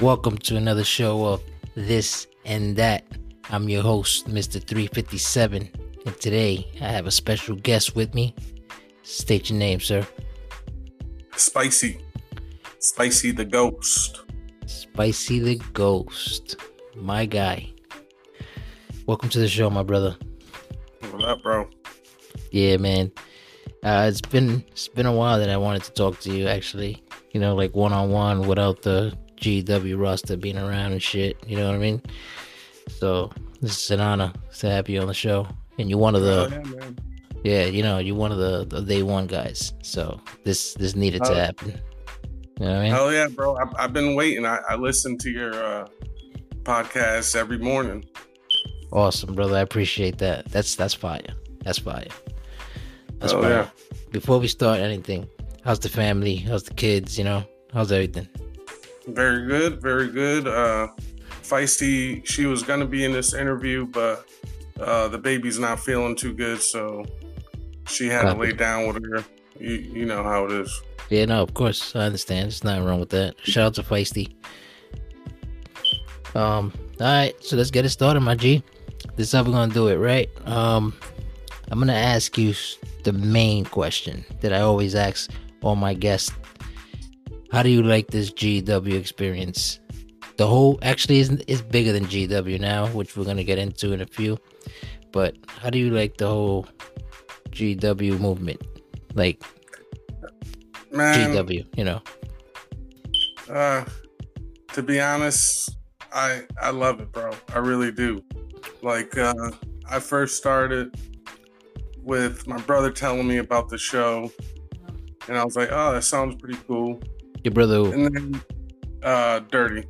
Welcome to another show of This and That. I'm your host, Mr. 357, and today I have a special guest with me. State your name, sir. Spicy. Spicy the Ghost. Spicy the Ghost. My guy. Welcome to the show, my brother. What up, bro? Yeah, man. Uh, it's been it's been a while that I wanted to talk to you. Actually, you know, like one on one without the GW roster being around and shit. You know what I mean? So this is an honor to have you on the show, and you're one of the Oh, yeah, you know, you're one of the, the day one guys. So this this needed to Oh. happen. You know what I mean? Hell yeah, bro. I, I've been waiting. I, I listen to your uh, podcast every morning. Awesome, brother. I appreciate that. That's that's fire. That's fire. That's Oh, fire. yeah. Before we start anything, how's the family? How's the kids? You know, how's everything? Very good. Very good. Uh, Feisty, she was going to be in this interview, but uh, the baby's not feeling too good. So she had to lay down with her. You, you know how it is. Yeah, no, of course I understand. There's nothing wrong with that. Shout out to Feisty. Um, all right, so let's get it started, my G. This is how we're gonna do it, right? Um, I'm gonna ask you the main question that I always ask all my guests. How do you like this GW experience? The whole actually is is bigger than GW now, which we're gonna get into in a few. But how do you like the whole GW movement? Like Man, GW, you know? Uh, to be honest, I I love it, bro. I really do. Like, uh, I first started with my brother telling me about the show, and I was like, "Oh, that sounds pretty cool." Your brother. who? And then, uh, Dirty,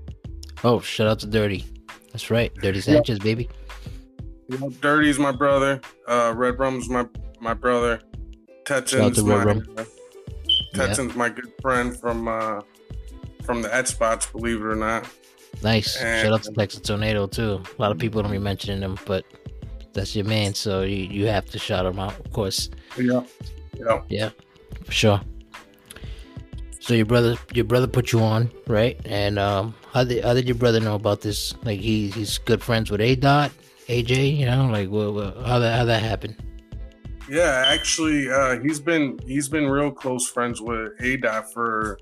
Oh, shout out to Dirty. That's right, Dirty Sanchez, baby. you know, Dirty's my brother. Uh, Red Rum's my my brother. Shout out Tetchin's to Red my Rum. uh, my good friend from uh from the Ed spots. Believe it or not. Nice. And- shout out to Texas Tornado too. A lot of people don't be mentioning him, but that's your man, so you you have to shout him out, of course. Yeah. Yeah. Yeah, for sure. So your brother, your brother put you on, right? And um, how did how did your brother know about this? Like he he's good friends with A Dot, AJ, you know, like what, what, how that how that happened? Yeah, actually, uh, he's been he's been real close friends with ADOT for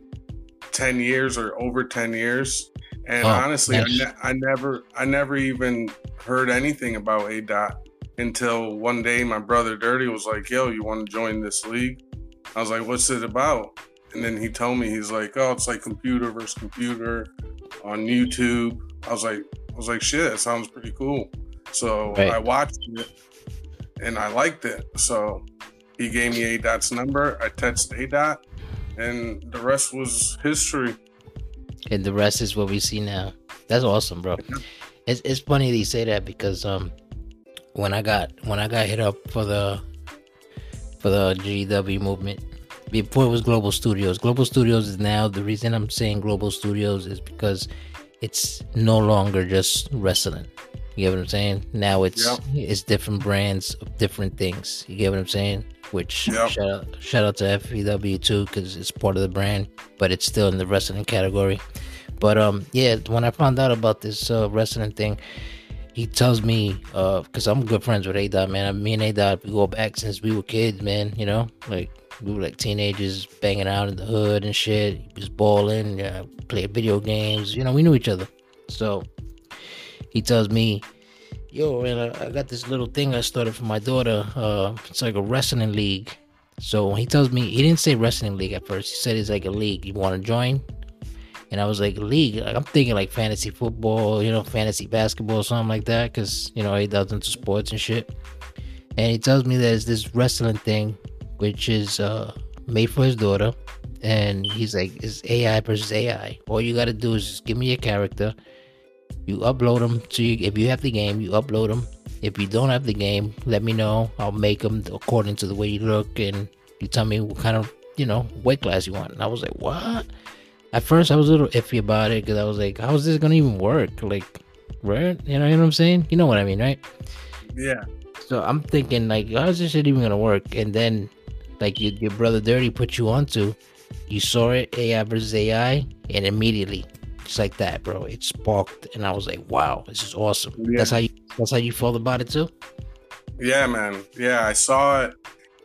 ten years or over ten years. And Oh, honestly, nice. I, ne- I never I never even heard anything about ADOT until one day my brother Dirty was like, "Yo, you want to join this league?" I was like, "What's it about?" And then he told me he's like, "Oh, it's like computer versus computer on YouTube." I was like, "I was like, shit, that sounds pretty cool." So Right. I watched it and I liked it. So he gave me A Dot's number. I texted A Dot, and the rest was history. and the rest is what we see now. That's awesome, bro. It's it's funny that you say that because um when I got when I got hit up for the for the GW movement before it was Global Studios. Global Studios is now the reason I'm saying Global Studios is because it's no longer just wrestling. You get what I'm saying? Now it's Yep. it's different brands of different things. You get what I'm saying? Which Yep. shout out shout out to FEW too because it's part of the brand, but it's still in the wrestling category. But um, yeah, when I found out about this uh, wrestling thing, he tells me uh, because I'm good friends with A Dot, man. Me and A Dot we go back since we were kids, man. You know, like we were like teenagers banging out in the hood and shit. He was balling, uh, play video games. You know, we knew each other. So he tells me, "Yo, man, I, got this little thing I started for my daughter. Uh, it's like a wrestling league." So he tells me, he didn't say wrestling league at first. He said it's like a league. You want to join? And I was like, league. I'm thinking like fantasy football, you know, fantasy basketball, something like that, because you know he does into sports and shit. And he tells me there's this wrestling thing, which is uh, made for his daughter, and he's like, it's AI versus AI. All you got to do is just give me your character. You upload them to you. If you have the game, you upload them. If you don't have the game, let me know. I'll make them according to the way you look, and you tell me what kind of you know weight class you want. And I was like, what? At first, I was a little iffy about it because I was like, how is this gonna even work? Like, right? You know, you know what I'm saying? You know what I mean, right? Yeah. So I'm thinking like, how's this shit even gonna work? And then, like, your, your brother Dirty put you onto, you saw it AI versus AI, and immediately just like that, bro. It sparked, and I was like, "Wow, this is awesome." Yeah. That's how you. That's how you felt about it too. Yeah, man. Yeah, I saw it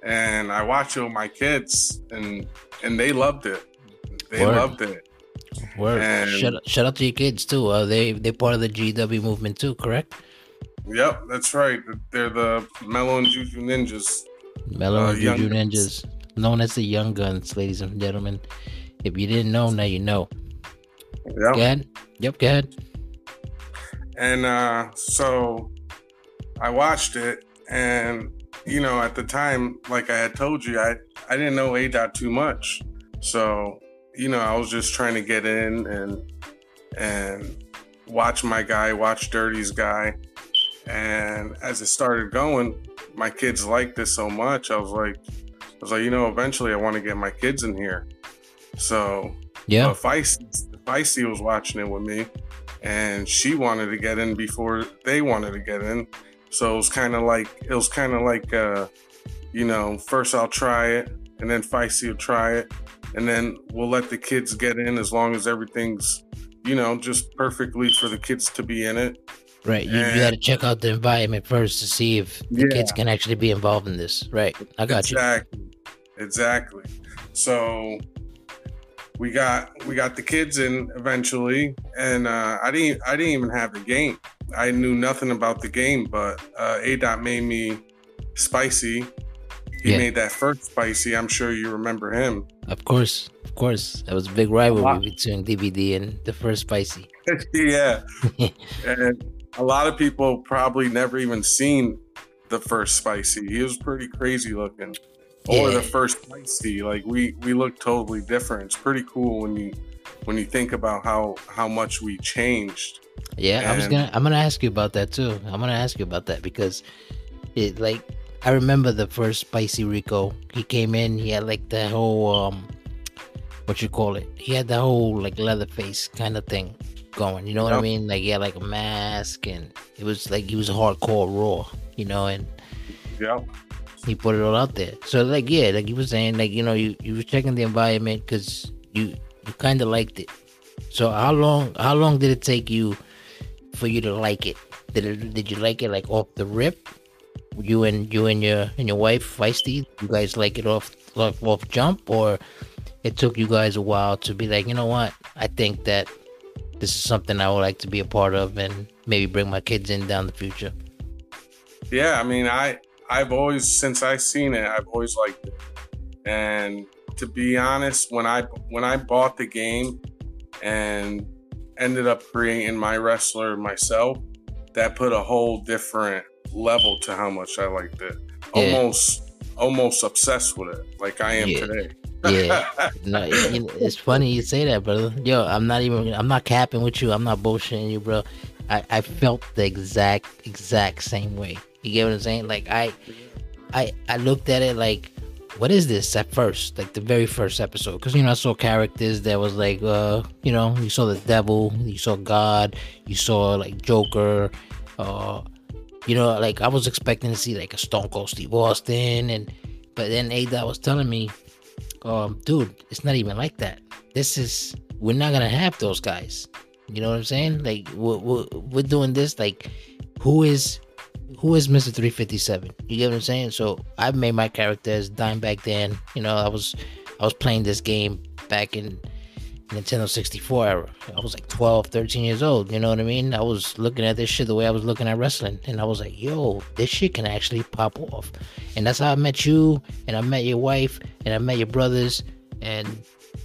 and I watched it with my kids and and they loved it. They Word. loved it. Word. And- shout, shout out to your kids too. Uh, they they part of the GW movement too, correct? Yep, that's right. They're the Mellow and Juju Ninjas. Mellow Uh, and Juju. Ninjas, known as the Young Guns, ladies and gentlemen. If you didn't know, now you know. Yep. Go ahead. Yep, go ahead. And uh, so I watched it, and you know, at the time, like I had told you, I I didn't know A dot too much, so you know, I was just trying to get in and and watch my guy, watch Dirty's guy, and as it started going, my kids liked it so much. I was like, I was like, you know, eventually, I want to get my kids in here, so Yeah. uh, Feisty, Feisty was watching it with me, and she wanted to get in before they wanted to get in. So it was kind of like it was kind of like, uh, you know, first I'll try it, and then Feisty will try it, and then we'll let the kids get in as long as everything's, you know, just perfectly for the kids to be in it. Right. You, you got to check out the environment first to see if the Yeah. kids can actually be involved in this. Right. I got you. exactly. Exactly. So we got we got the kids in eventually, and uh, I didn't I didn't even have the game. I knew nothing about the game, but uh, A Dot made me spicy. He Yeah. made that first spicy. I'm sure you remember him. Of course. Of course. That was a big Wow. rivalry between DVD and the first Spicy. yeah, and a lot of people probably never even seen the first spicy. He was pretty crazy looking, or the first spicy. Like we we look totally different. It's pretty cool when you when you think about how how much we changed. Yeah, I was gonna I'm gonna ask you about that too. I'm gonna ask you about that because it like I remember the first Spicy Rico. He came in, he had like the whole um what you call it? He had the whole like leather face kind of thing going. You know what I mean? Like he had like a mask and it was like he was hardcore raw, you know, and Yeah, he put it all out there. So like yeah, like you were saying, like you know, you you were checking the environment because you you kind of liked it. So how long how long did it take you for you to like it? Did it did you like it like off the rip? You and you and your and your wife Feisty, you guys like it off off, off jump, or it took you guys a while to be like, you know what? I think that this is something I would like to be a part of and maybe bring my kids in down the future. yeah. I mean, I I've always since I seen it, I've always liked it. And to be honest, when I when I bought the game and ended up creating my wrestler myself, that put a whole different level to how much I liked it. Yeah. Almost almost obsessed with it, like I am Yeah. today. Yeah. No, it- you know, it's funny you say that, brother. Yo, I'm not even. I'm not capping with you. I'm not bullshitting you, bro. I, I felt the exact exact same way. You get what I'm saying? Like I, I I looked at it like, what is this at first? Like the very first episode, because you know I saw characters that was like, uh, you know, you saw the devil, you saw God, you saw like Joker, uh, you know, like I was expecting to see like a Stone Cold Steve Austin, and but then A Dot was telling me um, dude, it's not even like that. This is we're not gonna have those guys. You know what I'm saying? Like we're, we're, we're doing this. Like who is who is Mister 357? You get what I'm saying? So I made my character as Dimebag Dan. You know, I was I was playing this game back in Nintendo 64 era. I was like 12, 13 years old. You know what I mean? I was looking at this shit the way I was looking at wrestling, and I was like, "Yo, this shit can actually pop off." And that's how I met you, and I met your wife, and I met your brothers, and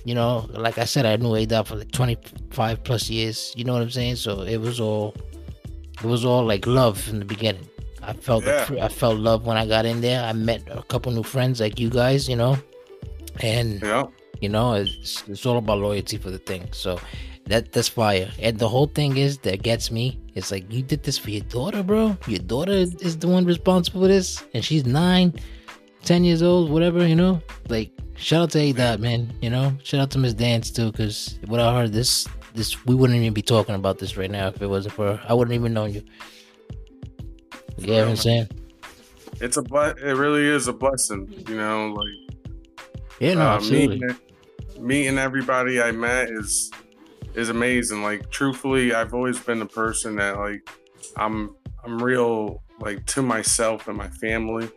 you know, like I said, I knew A Dot for like 25 plus years. You know what I'm saying? So it was all, it was all like love in the beginning. I felt, Yeah. fr- I felt love when I got in there. I met a couple new friends like you guys, you know, and Yeah. You know, it's, it's all about loyalty for the thing. So that that's fire. And the whole thing is that gets me. It's like you did this for your daughter, bro. Your daughter is the one responsible for this, and she's nine, ten years old, whatever. You know, like shout out to A Dot, man. You know, shout out to Miss Dance too, because without her, this this we wouldn't even be talking about this right now if it wasn't for her. I wouldn't even known you. You get what I'm saying? It's a it really is a blessing, you know, like Yeah, no, uh, absolutely. meeting, meeting everybody I met is is amazing. Like truthfully, I've always been a person that like I'm I'm real like to myself and my family.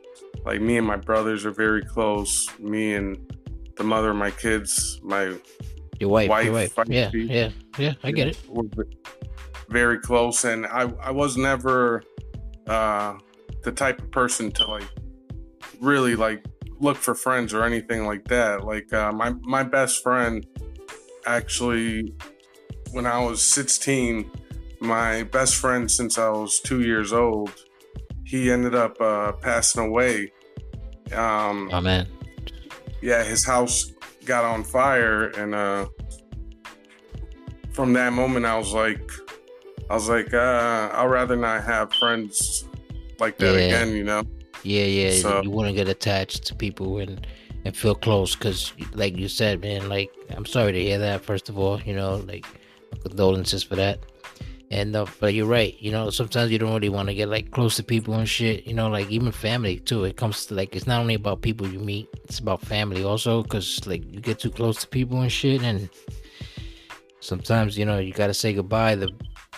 Like me and my brothers are very close. Me and the mother of my kids, my your wife, wife, your wife. Yeah, yeah, yeah. I get it. Very close, and I I was never uh, the type of person to like really like look for friends or anything like that. Like uh, my my best friend actually, when I was 16, my best friend since I was two years old, he ended up uh, passing away. Um, oh man. Yeah, his house got on fire, and uh, from that moment, I was like, I was like, uh, I'd rather not have friends like that Yeah. again, you know. Yeah, yeah. So- you want to get attached to people and and feel close because, like you said, man. Like I'm sorry to hear that. First of all, you know, like condolences for that. And uh, but you're right. You know, sometimes you don't really want to get like close to people and shit. You know, like even family too. It comes to like it's not only about people you meet. It's about family also because like you get too close to people and shit. And sometimes you know you gotta say goodbye the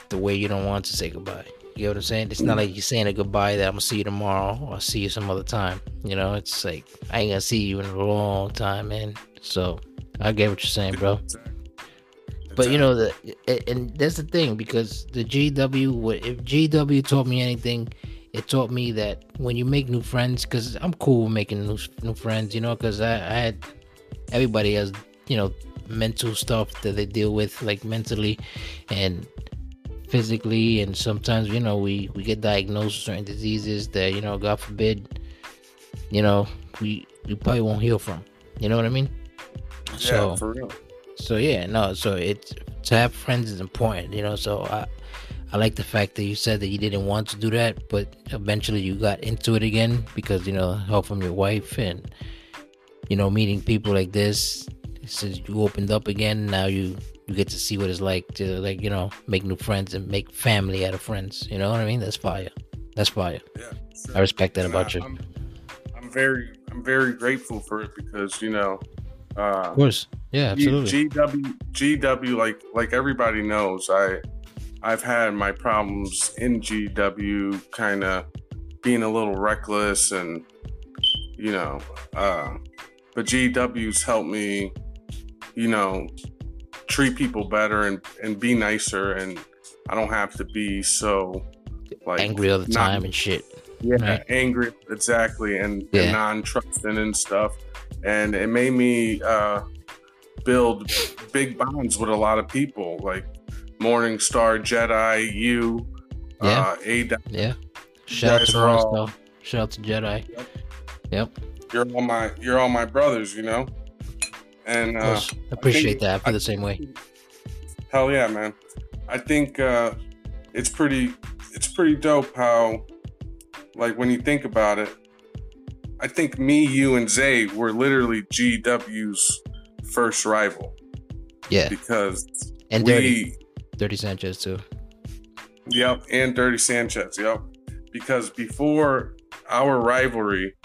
the way you don't want to say goodbye. You know what I'm saying? It's not like you're saying a goodbye that I'm gonna see you tomorrow or see you some other time. You know, it's like I ain't gonna see you in a long time, man. So I get what you're saying, bro. But you know the and that's the thing because the GW what- if GW taught me anything, it taught me that when you make new friends, because I'm cool with making new new friends, you know, because I, I had everybody has you know mental stuff that they deal with like mentally and physically and sometimes you know we we get diagnosed with certain diseases that you know god forbid you know we we probably won't heal from you know what i mean yeah, so for real. so yeah no so it's to have friends is important you know so i i like the fact that you said that you didn't want to do that but eventually you got into it again because you know help from your wife and you know meeting people like this since you opened up again now you you get to see what it's like to like you know make new friends and make family out of friends. You know what i mean? That's fire. That's fire. Yeah, sure. i respect that And about I- you. I'm, I'm very, I'm very grateful for it because you know, uh, of course. Yeah absolutely. GW, GW, like like everybody knows, I, I've had my problems in GW, kind of being a little reckless and, you know, uh, but GW's helped me, you know, treat people better and and be nicer, and I don't have to be so like angry all the not- time and shit yeah, Right. angry exactly, and, Yeah. and non-trusting and stuff, and it made me uh, build big bonds with a lot of people, like Morning Star, Jedi, you, Yeah. uh, A. yeah shout out to Morris, all- shout out to jedi yep You're all my, you're all my brothers, you know, and uh, appreciate think- that. I feel the same way. Hell yeah, man. I think uh, it's pretty it's pretty dope how like when you think about it, I think me, you, and Zay were literally GW's first rival. Yeah. Because and we dirty. Dirty sanchez too. Yep, and Dirty Sanchez, yep. Because before our rivalry,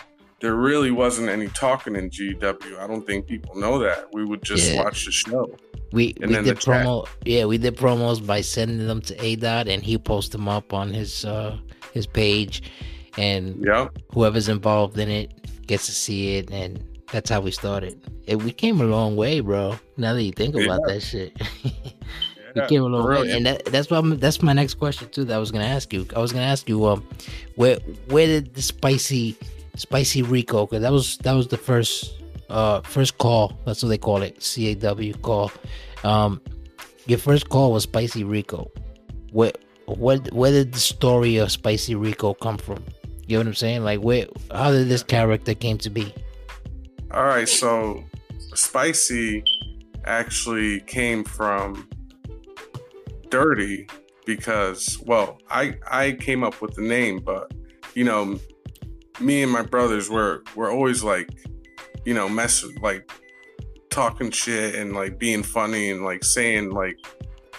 there really wasn't any talking in GW. I don't think people know that. We would just Yeah. watch the show. We we did the chat. promo. Yeah, we did promos by sending them to A Dot, and he post them up on his uh his page, and Yep. whoever's involved in it gets to see it, and that's how we started. And we came a long way, bro. Now that you think about Yeah. that shit, we came a long way, and that, that's what I'm, that's my next question too. That I was gonna ask you. I was gonna ask you, um, where where did the spicy spicy Rico? Because that was that was the first uh first call. That's what they call it, C A W call. Um, your first call was Spicy Rico. Where what where did the story of Spicy Rico come from? You know what I'm saying? Like where how did this character came to be? All right, so spicy actually came from dirty because well, I I came up with the name, but you know, me and my brothers were were always like, you know, messing like talking shit and like being funny and like saying like,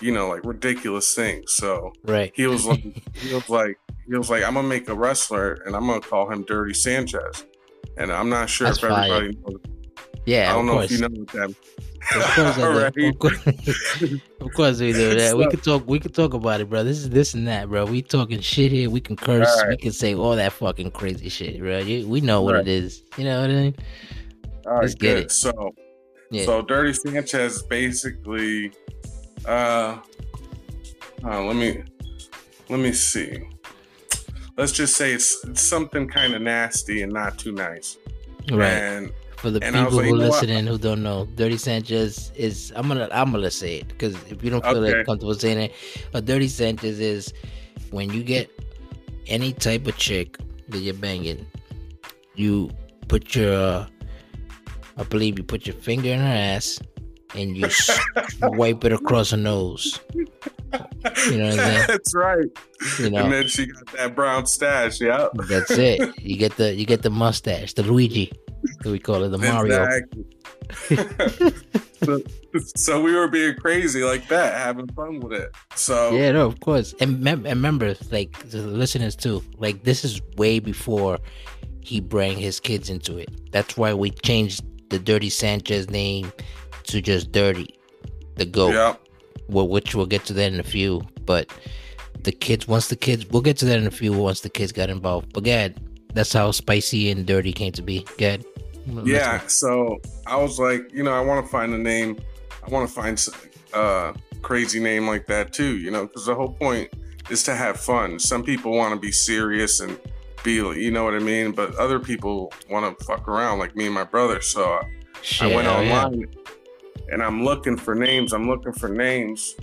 you know, like ridiculous things. So Right. he was like he was like he was like I'm gonna make a wrestler and I'm gonna call him Dirty Sanchez. And I'm not sure That's if everybody knows Yeah, I don't of know course. if you know what that. Of course. Alright. of, course. of course we do that. we could talk. We could talk about it, bro. This is this and that, bro. We talking shit here. We can curse. We can say all that fucking crazy shit, bro. You, we know what Right. it is. You know what I mean? All right, Let's get good. it. So, Yeah. so Dirty Sanchez basically, uh, uh, let me let me see. Let's just say it's, it's something kind of nasty and not too nice. right. And For the and people like, who you know listening who don't know, Dirty Sanchez is. I'm gonna. I'm gonna say it because if you don't feel Okay. like comfortable saying it, a Dirty Sanchez is when you get any type of chick that you're banging, you put your. Uh, I believe you put your finger in her ass and you wipe it across her nose. You know what I'm saying? That's right. You know, And then she got that brown stash. Yeah. that's it. You get the you get the mustache, the Luigi, we call it, the Mario. So, so we were being crazy like that, having fun with it. So Yeah, no, of course. And, mem- and remember, like the listeners too, like this is way before he bring his kids into it. That's why we changed the Dirty Sanchez name to just Dirty, the goat. yeah. Well, which we'll get to that in a few. But the kids, once the kids, we'll get to that in a few. Once the kids got involved. But God, that's how spicy and dirty came to be. God. Yeah, so I was like, you know, I want to find a name. I want to find a uh, crazy name like that too, you know, because the whole point is to have fun. Some people want to be serious and be, you know what I mean, but other people want to fuck around, like me and my brother. So I went online and I'm looking for names. I'm looking for names.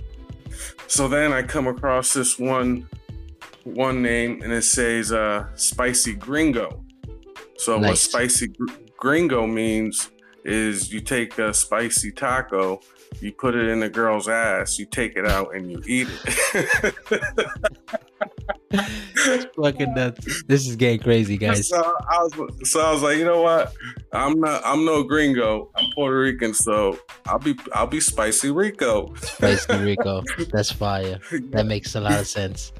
So then I come across this one one name and it says uh, Spicy Gringo. So Nice. Spicy gr- Gringo means is you take a spicy taco, you put it in the girl's ass, you take it out and you eat it. Fucking nuts. This is getting crazy, guys. so I was so I was like, you know what? I'm not I'm no gringo. I'm Puerto Rican, so I'll be I'll be spicy Rico. Spicy Rico. That's fire. That makes a lot of sense.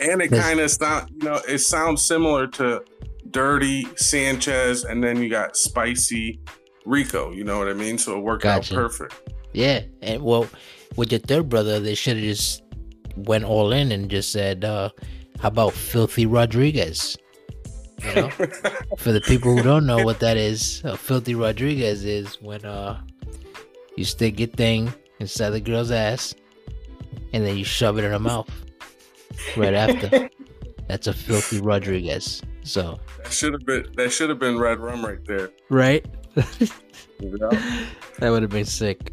And it kind of sound, you know, it sounds similar to Dirty Sanchez, and then you got Spicy Rico. You know what I mean? So it worked Gotcha. out perfect. Yeah. And well, with your third brother, they should have just went all in and just said, uh, how about Filthy Rodriguez? You know? For the people who don't know what that is, uh, Filthy Rodriguez is when uh you stick your thing inside the girl's ass and then you shove it in her mouth right after. That's a Filthy Rodriguez. So, that should have been that should have been red rum right there. right? Know? that would have been sick.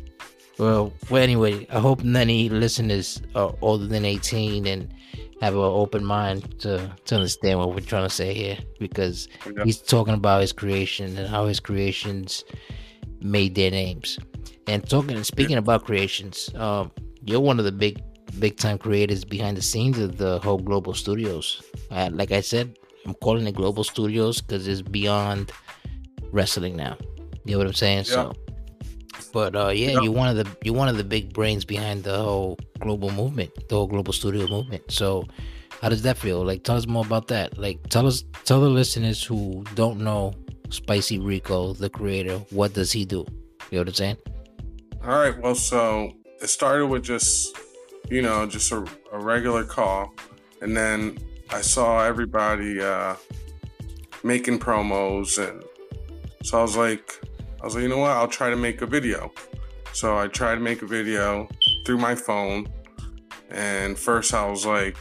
Well, well, anyway, I hope many listeners are older than 18 and have an open mind to, to understand what we're trying to say here because Yeah. he's talking about his creation and how his creations made their names. And talking and speaking about creations, um, you're one of the big, big time creators behind the scenes of the whole Global Studios. Uh, like I said, I'm calling it Global Studios because it's beyond wrestling now. You know what I'm saying? So, but uh, yeah, Yeah. you're one of the you're one of the big brains behind the whole global movement, the whole global studio movement. So, how does that feel? Like, tell us more about that. Like, tell us, tell the listeners who don't know Spicy Rico, the creator, what does he do? You know what I'm saying? All right. Well, so it started with just, you know, just a, a regular call. And then I saw everybody uh, making promos. And so I was like, I was like, you know what? I'll try to make a video. So I tried to make a video through my phone. And first I was like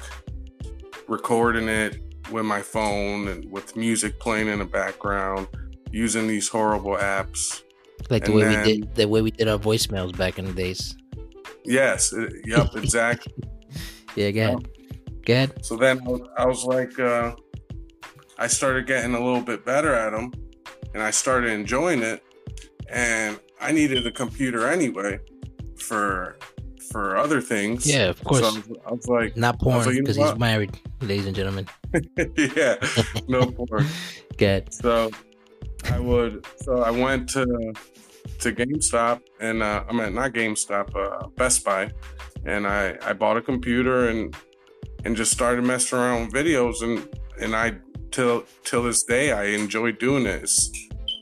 recording it with my phone and with music playing in the background, using these horrible apps. Like the And way then- we did the way we did our voicemails back in the days. Yes, it- yep, exactly. Yeah, go ahead. Ahead. So then I was, I was like, uh, I started getting a little bit better at them, and I started enjoying it. And I needed a computer anyway for for other things. Yeah, of So course. I was, I was like, Not porn like, because he's married, ladies and gentlemen. yeah, no porn. Go ahead. So I would. So I went to to GameStop, and uh, I mean not GameStop, uh, Best Buy, and I I bought a computer and and just started messing around with videos, and and I till till this day I enjoy doing it. It's,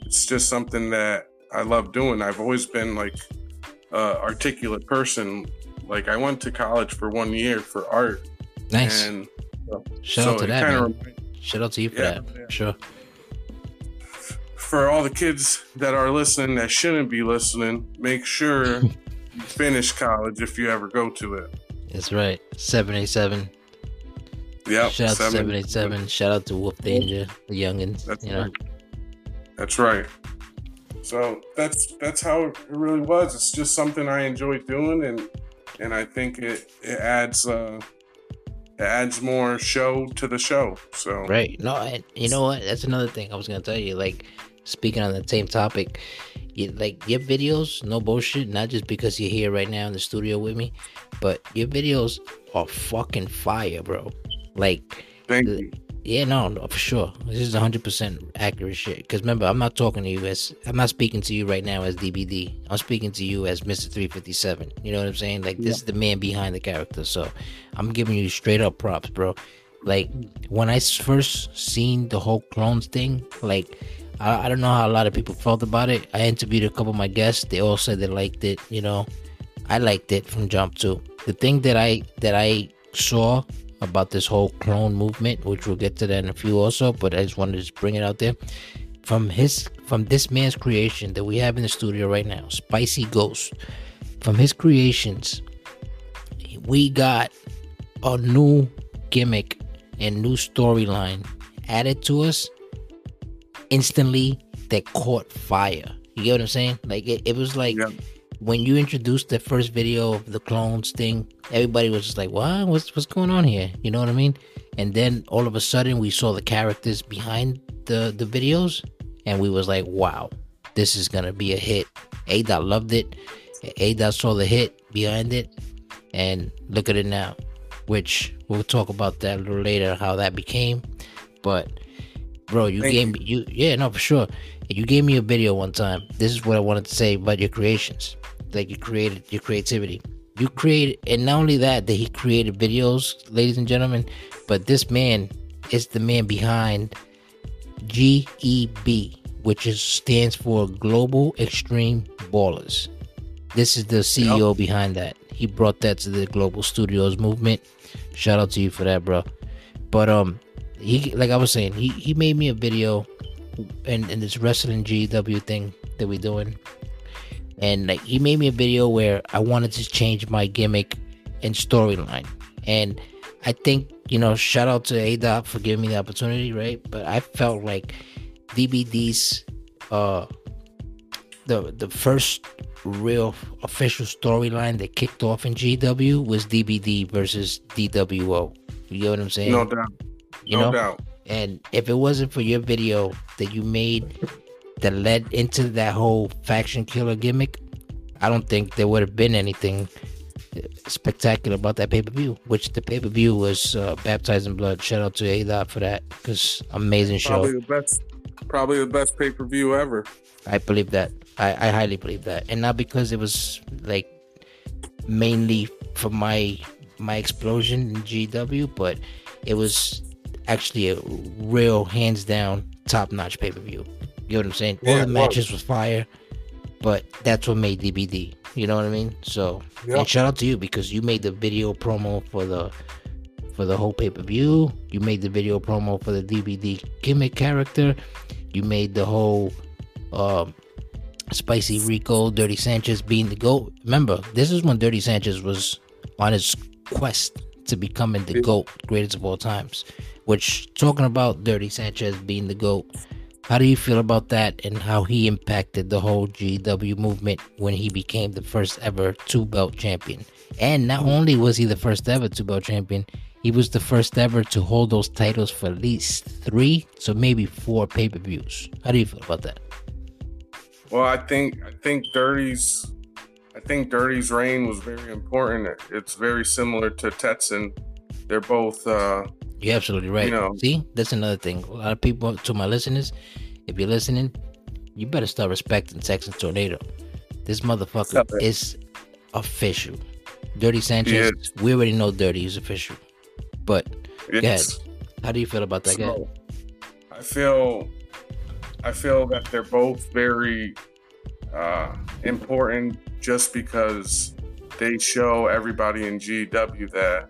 it's just something that I love doing. I've always been like uh, articulate person. Like I went to college for one year for art. Nice. And Shout so out to that, man. remi- Shout out to you for Yeah, that. yeah. Sure. for all the kids that are listening that shouldn't be listening, make sure you finish college if you ever go to it. That's right. 787. Yep. Shout out to seven- 787. Shout out to Wolf Danger, the youngins. That's you know. right. That's right. So that's that's how it really was. It's just something I enjoy doing, and and I think it it adds uh it adds more show to the show. So Right. No, and you know what? That's another thing I was gonna tell you. Like, speaking on the same topic, you, like your videos, no bullshit. Not just because you're here right now in the studio with me, but your videos are fucking fire, bro. Like, thank the- you. yeah, no, no, for sure. This is 100% accurate shit. Because remember, I'm not talking to you as, I'm not speaking to you right now as DBD. I'm speaking to you as Mr. 357. You know what I'm saying? Like, this is the man behind the character. So I'm giving you straight up props, bro. Like, when I first seen the whole clones thing, like, I, I don't know how a lot of people felt about it. I interviewed a couple of my guests. They all said they liked it, you know. I liked it from jump too. The thing that I that I saw about this whole clone movement, which we'll get to that in a few also, but I just wanted to bring it out there. From his from this man's creation that we have in the studio right now, Spicy Ghost. From his creations, we got a new gimmick and new storyline added to us instantly that caught fire. You get what I'm saying? Like it, it was like Yeah. When you introduced the first video of the clones thing, everybody was just like, "What? What's what's going on here?" You know what I mean? And then all of a sudden, we saw the characters behind the the videos, and we was like, "Wow, this is gonna be a hit." A dot loved it. A dot saw the hit behind it, and look at it now. Which we'll talk about that a little later, how that became. But bro, you Thank gave me you yeah no for sure. You gave me a video one time. This is what I wanted to say about your creations, like you created your creativity. You created, and not only that, that he created videos, ladies and gentlemen, but this man is the man behind GEB, which is stands for Global Extreme Ballers. This is the CEO behind that. He brought that to the Global Studios movement. Shout out to you for that, bro. But um, he like I was saying, he he made me a video, in in this wrestling GW thing that we're doing, and like he made me a video where I wanted to change my gimmick and storyline, and I think you know, shout out to ADOT for giving me the opportunity, right? But I felt like DBD's uh the the first real official storyline that kicked off in GW was DBD versus DWO. You get what I'm saying? No doubt. you no know? doubt. And if it wasn't for your video that you made that led into that whole faction killer gimmick, I don't think there would have been anything spectacular about that pay per view. Which the pay per view was uh, baptized in blood. Shout out to A Dot for that because amazing show. Probably the best. Probably the best pay per view ever. I believe that. I, I highly believe that, and not because it was like mainly for my my explosion in GW, but it was actually a real hands down top notch pay per view. You know what I'm saying? All the matches was fire, but that's what made DBD. You know what I mean? So Yep. and shout out to you because you made the video promo for the for the whole pay per view. You made the video promo for the DBD gimmick character. You made the whole um, Spicy Rico, Dirty Sanchez being the GOAT. Remember, this is when Dirty Sanchez was on his quest to becoming the GOAT, greatest of all times. Which, talking about Dirty Sanchez being the GOAT, how do you feel about that and how he impacted the whole GW movement when he became the first ever two belt champion? And not only was he the first ever two belt champion, he was the first ever to hold those titles for at least three, so maybe four pay per views. How do you feel about that? Well, I think I think Dirty's I think Dirty's reign was very important. It's very similar to Tetson. They're both uh You're absolutely right. You know- See, that's another thing. A lot of people, to my listeners, if you're listening, you better start respecting Texas Tornado. This motherfucker is official. Dirty Sanchez, we already know Dirty is official. But it's how do you feel about that guy? so, I feel I feel that they're both very uh, important just because they show everybody in GW that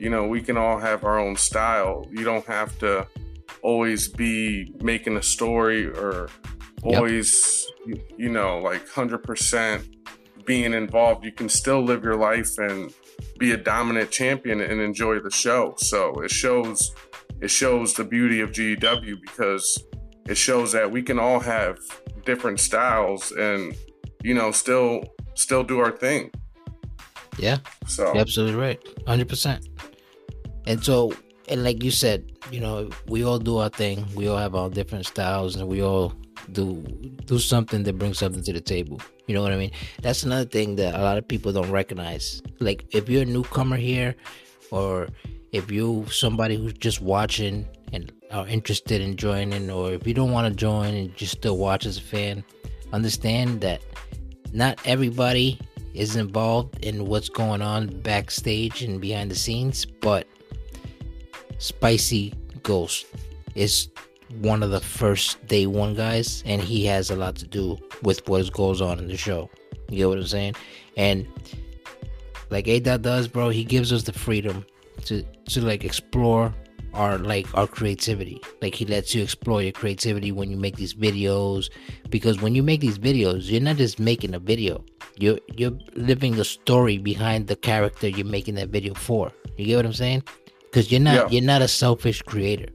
you know we can all have our own style. You don't have to always be making a story or always yep. you know like 100% being involved. You can still live your life and be a dominant champion and enjoy the show. So it shows it shows the beauty of GW because it shows that we can all have different styles and you know still still do our thing. Yeah. So You're absolutely right. 100% and so and like you said you know we all do our thing. We all have our different styles and we all do do something that brings something to the table. You know what i mean? That's another thing that a lot of people don't recognize. Like if you're a newcomer here or if you somebody who's just watching and are interested in joining or if you don't want to join and just still watch as a fan understand that not everybody is involved in what's going on backstage and behind the scenes but spicy ghost is one of the first day one guys and he has a lot to do with what goes on in the show. You get what i'm saying? And like a dot does bro he gives us the freedom to to like explore our like our creativity. Like he lets you explore your creativity when you make these videos because when you make these videos you're not just making a video. You're you're living the story behind the character you're making that video for. You get what i'm saying because you're not yeah. you're not a selfish creator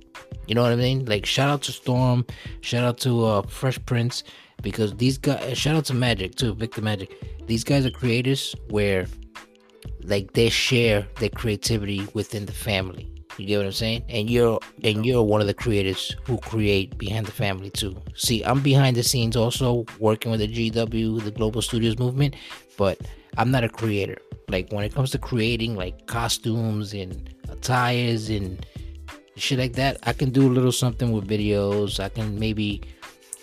you know what i mean like shout out to storm shout out to uh fresh prince because these guys shout out to magic too victor magic these guys are creators where like they share their creativity within the family. You get what I'm saying? And you're and you're one of the creators who create behind the family too. See, I'm behind the scenes also working with the GW, the Global Studios movement, but I'm not a creator. Like when it comes to creating like costumes and attires and shit like that, I can do a little something with videos. I can maybe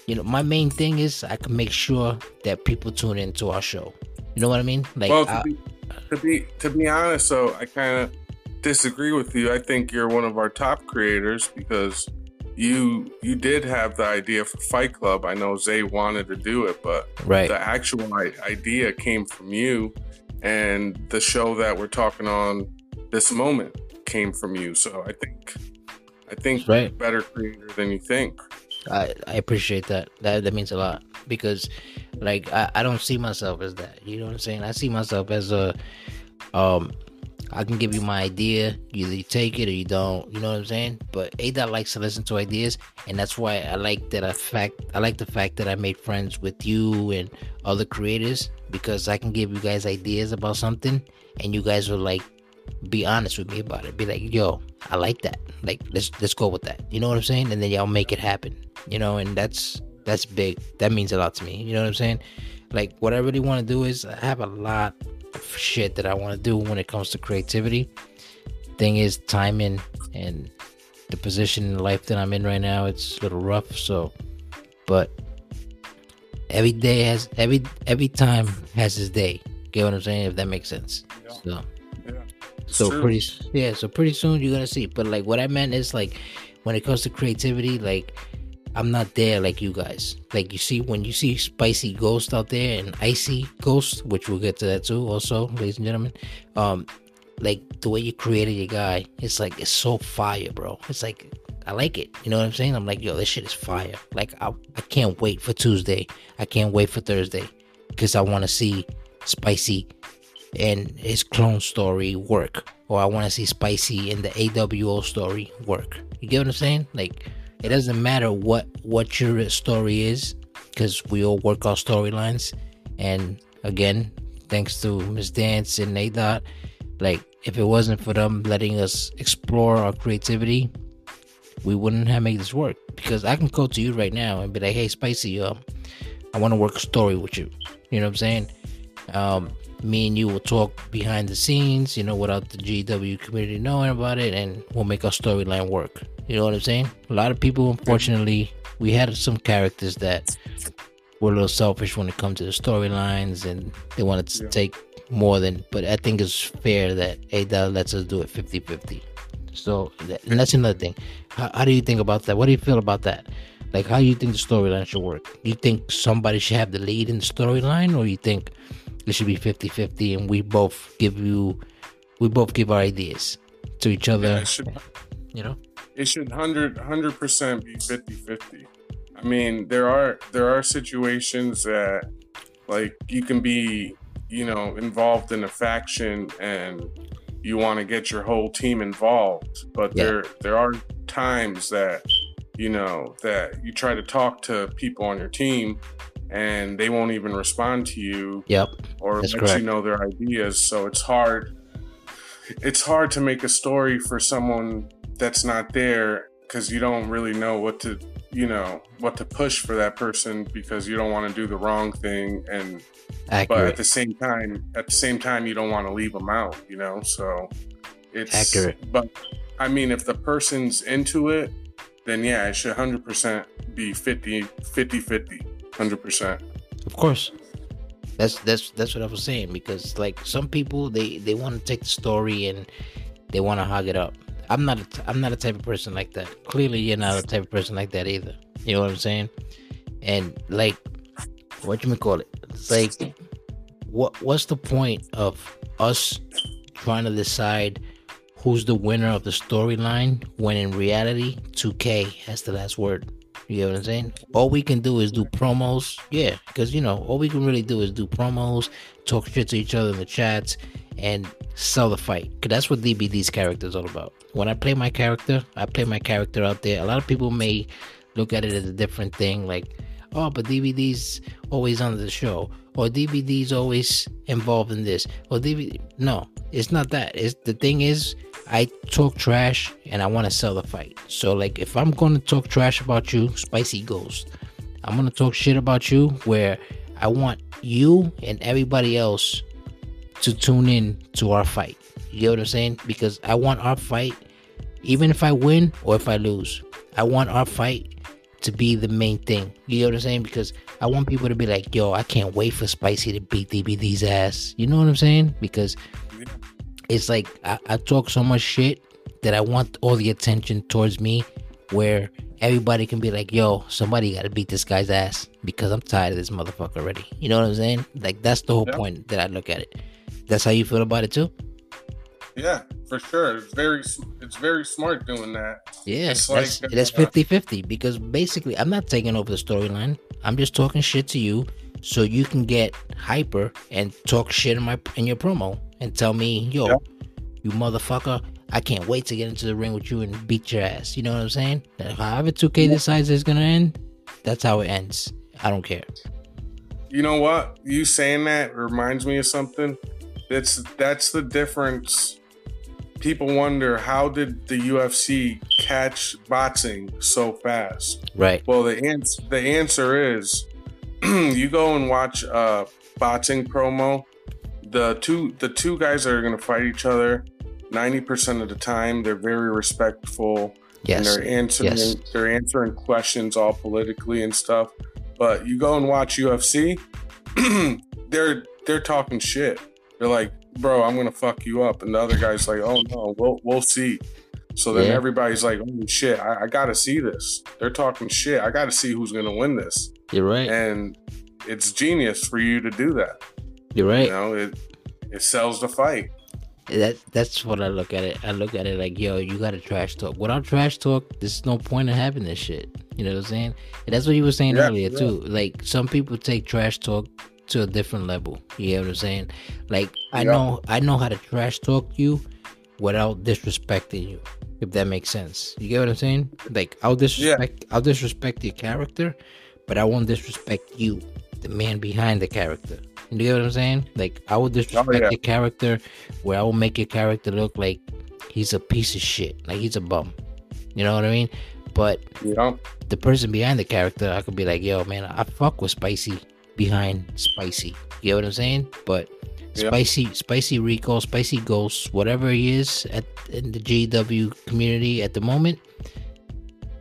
you know, my main thing is I can make sure that people tune into our show. You know what I mean? Like well, I, to be to be honest, so I kind of disagree with you. I think you're one of our top creators because you you did have the idea for Fight Club. I know Zay wanted to do it, but right. the actual idea came from you, and the show that we're talking on this moment came from you. So I think I think right. you're a better creator than you think. I, I appreciate that. That that means a lot because like I, I don't see myself as that. You know what I'm saying? I see myself as a um I can give you my idea. You either take it or you don't. You know what I'm saying? But Ada likes to listen to ideas, and that's why I like that. I fact I like the fact that I made friends with you and other creators because I can give you guys ideas about something, and you guys will like be honest with me about it. Be like, yo, I like that. Like let's let's go with that. You know what I'm saying? And then y'all make it happen. You know, and that's that's big. That means a lot to me. You know what I'm saying? Like what I really want to do is I have a lot shit that I want to do when it comes to creativity. Thing is timing and the position in life that I'm in right now, it's a little rough. So, but every day has every every time has its day. Get what I'm saying? If that makes sense. Yeah. So, yeah. so true. pretty yeah. So pretty soon you're gonna see. But like what I meant is like when it comes to creativity, like I'm not there like you guys. Like you see when you see spicy ghost out there and icy ghost, which we'll get to that too also, ladies and gentlemen. Um like the way you created your guy, it's like it's so fire, bro. It's like I like it. You know what I'm saying? I'm like, yo, this shit is fire. Like I I can't wait for Tuesday. I can't wait for Thursday. Because I wanna see Spicy and his clone story work. Or I wanna see Spicy in the AWO story work. You get what I'm saying? Like it doesn't matter what what your story is because we all work our storylines. And again thanks to miss dance and nate dot like if it wasn't for them letting us explore our creativity we wouldn't have made this work. Because i can go to you right now and be like hey spicy um i want to work a story with you. You know what i'm saying? Um me and you will talk behind the scenes, you know, without the GW community knowing about it, and we'll make our storyline work. You know what I'm saying? A lot of people, unfortunately, we had some characters that were a little selfish when it comes to the storylines, and they wanted to yeah. take more than. But I think it's fair that Ada lets us do it 50 50. So, and that's another thing. How, how do you think about that? What do you feel about that? Like, how do you think the storyline should work? You think somebody should have the lead in the storyline, or you think it should be 50-50 and we both give you, we both give our ideas to each other? Yeah, should, you know, it should 100 percent be 50-50. I mean, there are there are situations that like you can be, you know, involved in a faction and you want to get your whole team involved, but Yeah. there there are times that you know that you try to talk to people on your team and they won't even respond to you yep, or That's let correct. you know their ideas. So it's hard. It's hard to make a story for someone that's not there because you don't really know what to, you know, what to push for that person because you don't want to do the wrong thing, and but at the same time, at the same time, you don't want to leave them out, you know. So it's Accurate. But I mean, if the person's into it, then yeah, it should 100% be 50 50 50. 100%. of course. That's that's that's what I was saying because like some people they they want to take the story and they want to hog it up. I'm not a I'm not a type of person like that. Clearly, you're not a type of person like that either. You know what I'm saying? And like, what you call it? Like, what what's the point of us trying to decide who's the winner of the storyline when in reality 2K has the last word? You know what I'm saying? All we can do is do promos, yeah, because you know all we can really do is do promos, talk shit to each other in the chats, and sell the fight. Cause that's what DBD's character is all about. When I play my character, I play my character out there. A lot of people may look at it as a different thing, like, oh, but DBD's always on the show, or DBD's always involved in this, or DBD. No, it's not that. It's the thing is, I talk trash and I want to sell the fight. So, like, if I'm to talk trash about you, Spicy Ghost, I'm to talk shit about you where I want you and everybody else to tune in to our fight. You know what I'm saying? Because I want our fight, even if I win or if I lose, I want our fight to be the main thing. You know what I'm saying? Because I want people to be like, yo, I can't wait for Spicy to beat DBD's ass. You know what I'm saying? Because it's like I, I talk so much shit that I want all the attention towards me where everybody can be like, yo, somebody got to beat this guy's ass because I'm tired of this motherfucker already. You know what I'm saying? Like, that's the whole Yeah. point that I look at it. That's how you feel about it too? Yeah, for sure. It's very it's very smart doing that. Yeah, It's that's like, that's uh, 50 50 because basically I'm not taking over the storyline. I'm just talking shit to you so you can get hyper and talk shit in my in your promo and tell me, yo, Yeah. you motherfucker, I can't wait to get into the ring with you and beat your ass. You know what I'm saying? If However 2K decides it's gonna end, that's how it ends. I don't care. You know what? You saying that reminds me of something. That's that's the difference. People wonder how did the UFC catch boxing so fast? Right. Well, the answer the answer is you go and watch a boxing promo. The two the two guys that are going to fight each other. Ninety percent of the time, they're very respectful yes. and they're answering Yes. they're answering questions all politically and stuff. But you go and watch UFC, they're they're talking shit. They're like, "Bro, I'm gonna fuck you up," and the other guy's like, "Oh no, we'll we'll see." So then Yeah. everybody's like, "Oh shit, I, I gotta see this." They're talking shit. I gotta see who's gonna win this, You're right. and it's genius for you to do that. You're right. You know, it it sells the fight. that that's what I look at it. I look at it like, yo, you got to trash talk. Without trash talk, there's no point in having this shit. You know what I'm saying? And that's what you were saying Yeah, earlier yeah. too. Like some people take trash talk to a different level. You know what I'm saying? Like I Yeah. know I know how to trash talk you without disrespecting you. If that makes sense. You get what I'm saying? Like I'll disrespect I'll disrespect your character, but I won't disrespect you, the man behind the character. You get what I'm saying? Like I will disrespect Oh, yeah. your character where I will make your character look like he's a piece of shit. Like he's a bum. You know what I mean? But know, the person behind the character, I could be like, yo, man, I fuck with Spicy behind Spicy. You know what I'm saying? But. Spicy, Spicy Rico, Spicy Ghost, whatever he is at in the GW community at the moment,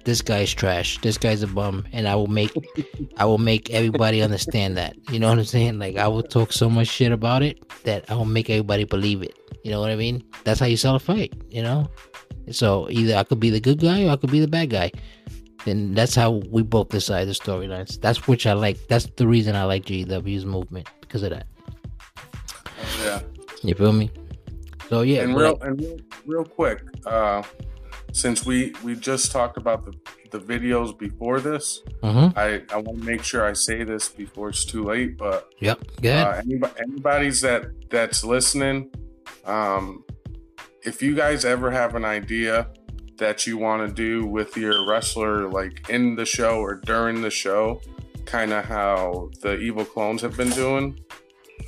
this guy's trash. This guy's a bum, and I will make, I will make everybody understand that. You know what I'm saying? Like I will talk so much shit about it that I will make everybody believe it. You know what I mean? That's how you sell a fight. You know. So either I could be the good guy or I could be the bad guy. And that's how we both decide the storylines. That's which I like. That's the reason I like GW's movement because of that. Yeah. You feel me? So yeah, and real and real, real quick, uh, since we we just talked about the the videos before this, Mhm. I I want to make sure I say this before it's too late. But Yep. Good. uh, anybody, anybody's that that's listening, um, if you guys ever have an idea that you want to do with your wrestler, like in the show or during the show, kind of how the evil clones have been doing,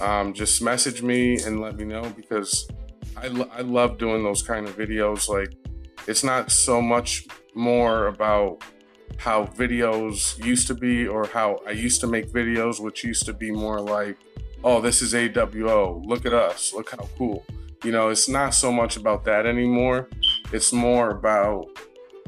um, just message me and let me know because I, lo- I love doing those kind of videos. Like, it's not so much more about how videos used to be or how I used to make videos, which used to be more like, oh, this is AWO. Look at us. Look how cool. You know, it's not so much about that anymore. It's more about,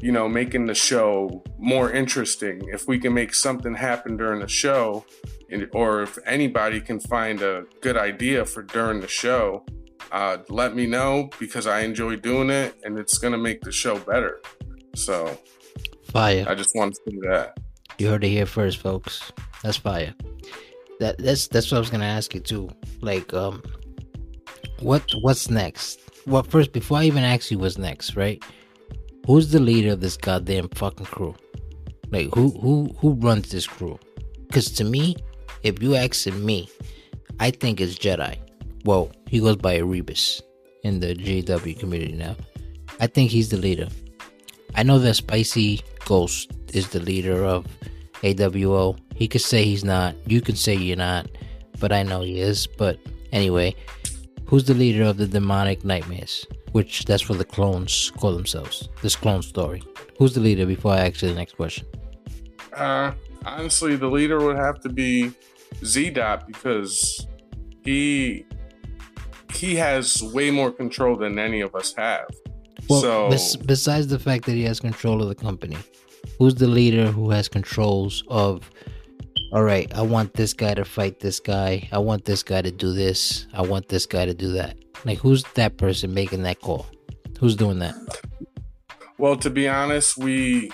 you know, making the show more interesting. If we can make something happen during the show, and, or if anybody can find a good idea for during the show, uh, let me know because I enjoy doing it and it's going to make the show better. So Fire. I just want to say that. You heard it here first, folks. That's fire. That that's that's what I was gonna ask you too. Like, um, what what's next? Well, first, before I even ask you what's next, right? Who's the leader of this goddamn fucking crew? Like, who who who runs this crew? Because to me, if you asking me, I think it's Jedi. Well, he goes by Erebus in the GW community now. I think he's the leader. I know that Spicy Ghost is the leader of AWO. He could say he's not. You can say you're not. But I know he is. But anyway, who's the leader of the demonic nightmares? Which that's what the clones call themselves. This clone story. Who's the leader before I ask you the next question? Uh, honestly, the leader would have to be Z Dot because he he has way more control than any of us have. Well, so bes- besides the fact that he has control of the company, who's the leader who has controls of? All right, I want this guy to fight this guy. I want this guy to do this. I want this guy to do that. Like, who's that person making that call? Who's doing that? Well, to be honest, we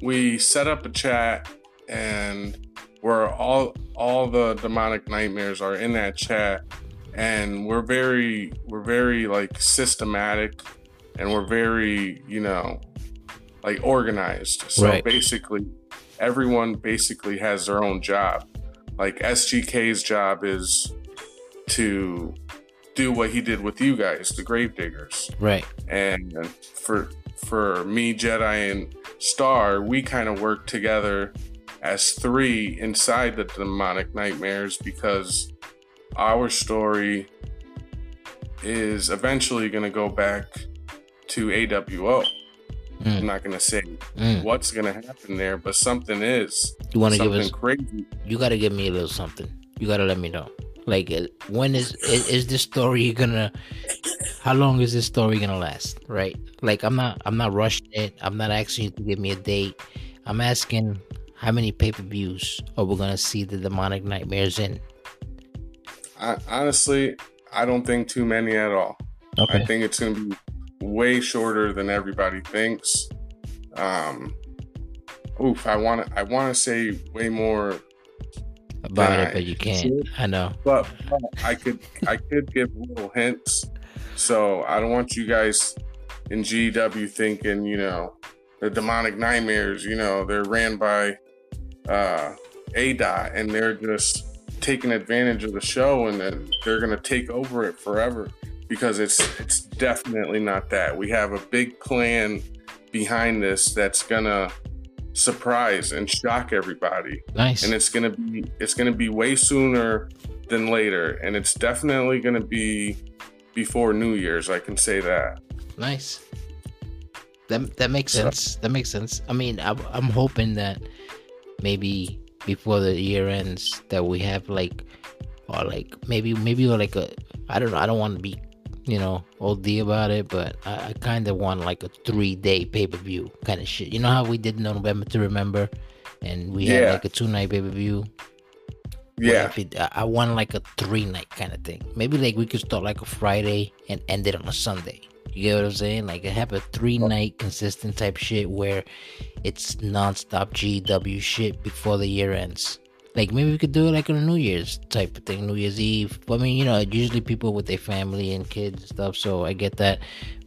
we set up a chat and where all all the demonic nightmares are in that chat and we're very we're very like systematic and we're very, you know, like organized. So Right. basically everyone basically has their own job. Like SGK's job is to do what he did with you guys, the Gravediggers Right. and for for me jedi and star we kind of work together as three inside the demonic nightmares because our story is eventually going to go back to awo Mm. i'm not going to say Mm. what's going to happen there but something is You want to give us? crazy You got to give me a little something. You got to let me know. Like, uh, when is, is is this story gonna? How long is this story gonna last? Right? Like, I'm not I'm not rushing it. I'm not asking you to give me a date. I'm asking how many pay per views are we gonna see the demonic nightmares in? I, honestly i don't think too many at all I think it's going to be way shorter than everybody thinks. Um, oof, I want to I want to say way more, about it, Right. but you can't. I know. but, but I could I could give little hints. So I don't want you guys in GW thinking you know the demonic nightmares. You know they're ran by uh, ADOT and they're just taking advantage of the show and then they're gonna take over it forever because it's it's definitely not that. We have a big plan behind this that's gonna surprise and shock everybody Nice. and it's gonna be it's gonna be way sooner than later and it's definitely gonna be before new year's i can say that Nice. That that makes So- sense. That makes sense. I mean, I'm, I'm hoping that maybe before the year ends, that we have like, or like maybe maybe like a I don't know. I don't want to be, you know, OD about it, but I, I kind of want like a three day pay per view kind of shit. You know how we did November to Remember, and we had like a two night pay per view. yeah it, I I want like a three night kind of thing. Maybe like we could start like a Friday and end it on a Sunday. You get what I'm saying? Like I have a three night consistent type shit where it's nonstop GW shit before the year ends. Like maybe we could do it like on a New Year's type of thing, New Year's Eve. But I mean, you know, usually people with their family and kids and stuff, so I get that.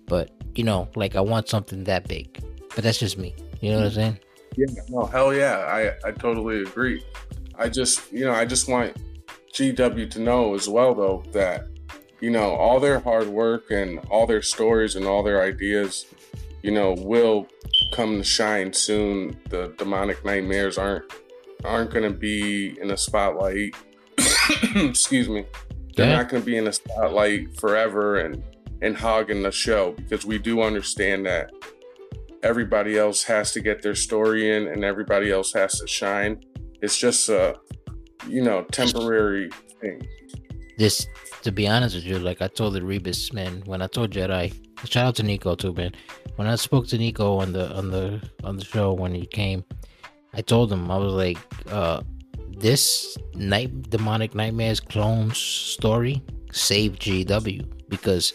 But you know, like I want something that big. But that's just me. You know what I'm saying? Yeah, no, hell yeah. I, I totally agree. I just you know, I just want GW to know as well though that, you know, all their hard work and all their stories and all their ideas, you know, will come to shine soon. The demonic nightmares aren't aren't gonna be in the spotlight. Excuse me. They're Yeah. not gonna be in the spotlight forever and and hogging the show because we do understand that everybody else has to get their story in and everybody else has to shine. It's just a you know temporary thing. This, to be honest with you, like I told the Rebus man when I told Jedi. Shout out to Nico too, man. When I spoke to Nico on the on the on the show when he came, I told him I was like, uh, this night demonic nightmares clones story saved GW because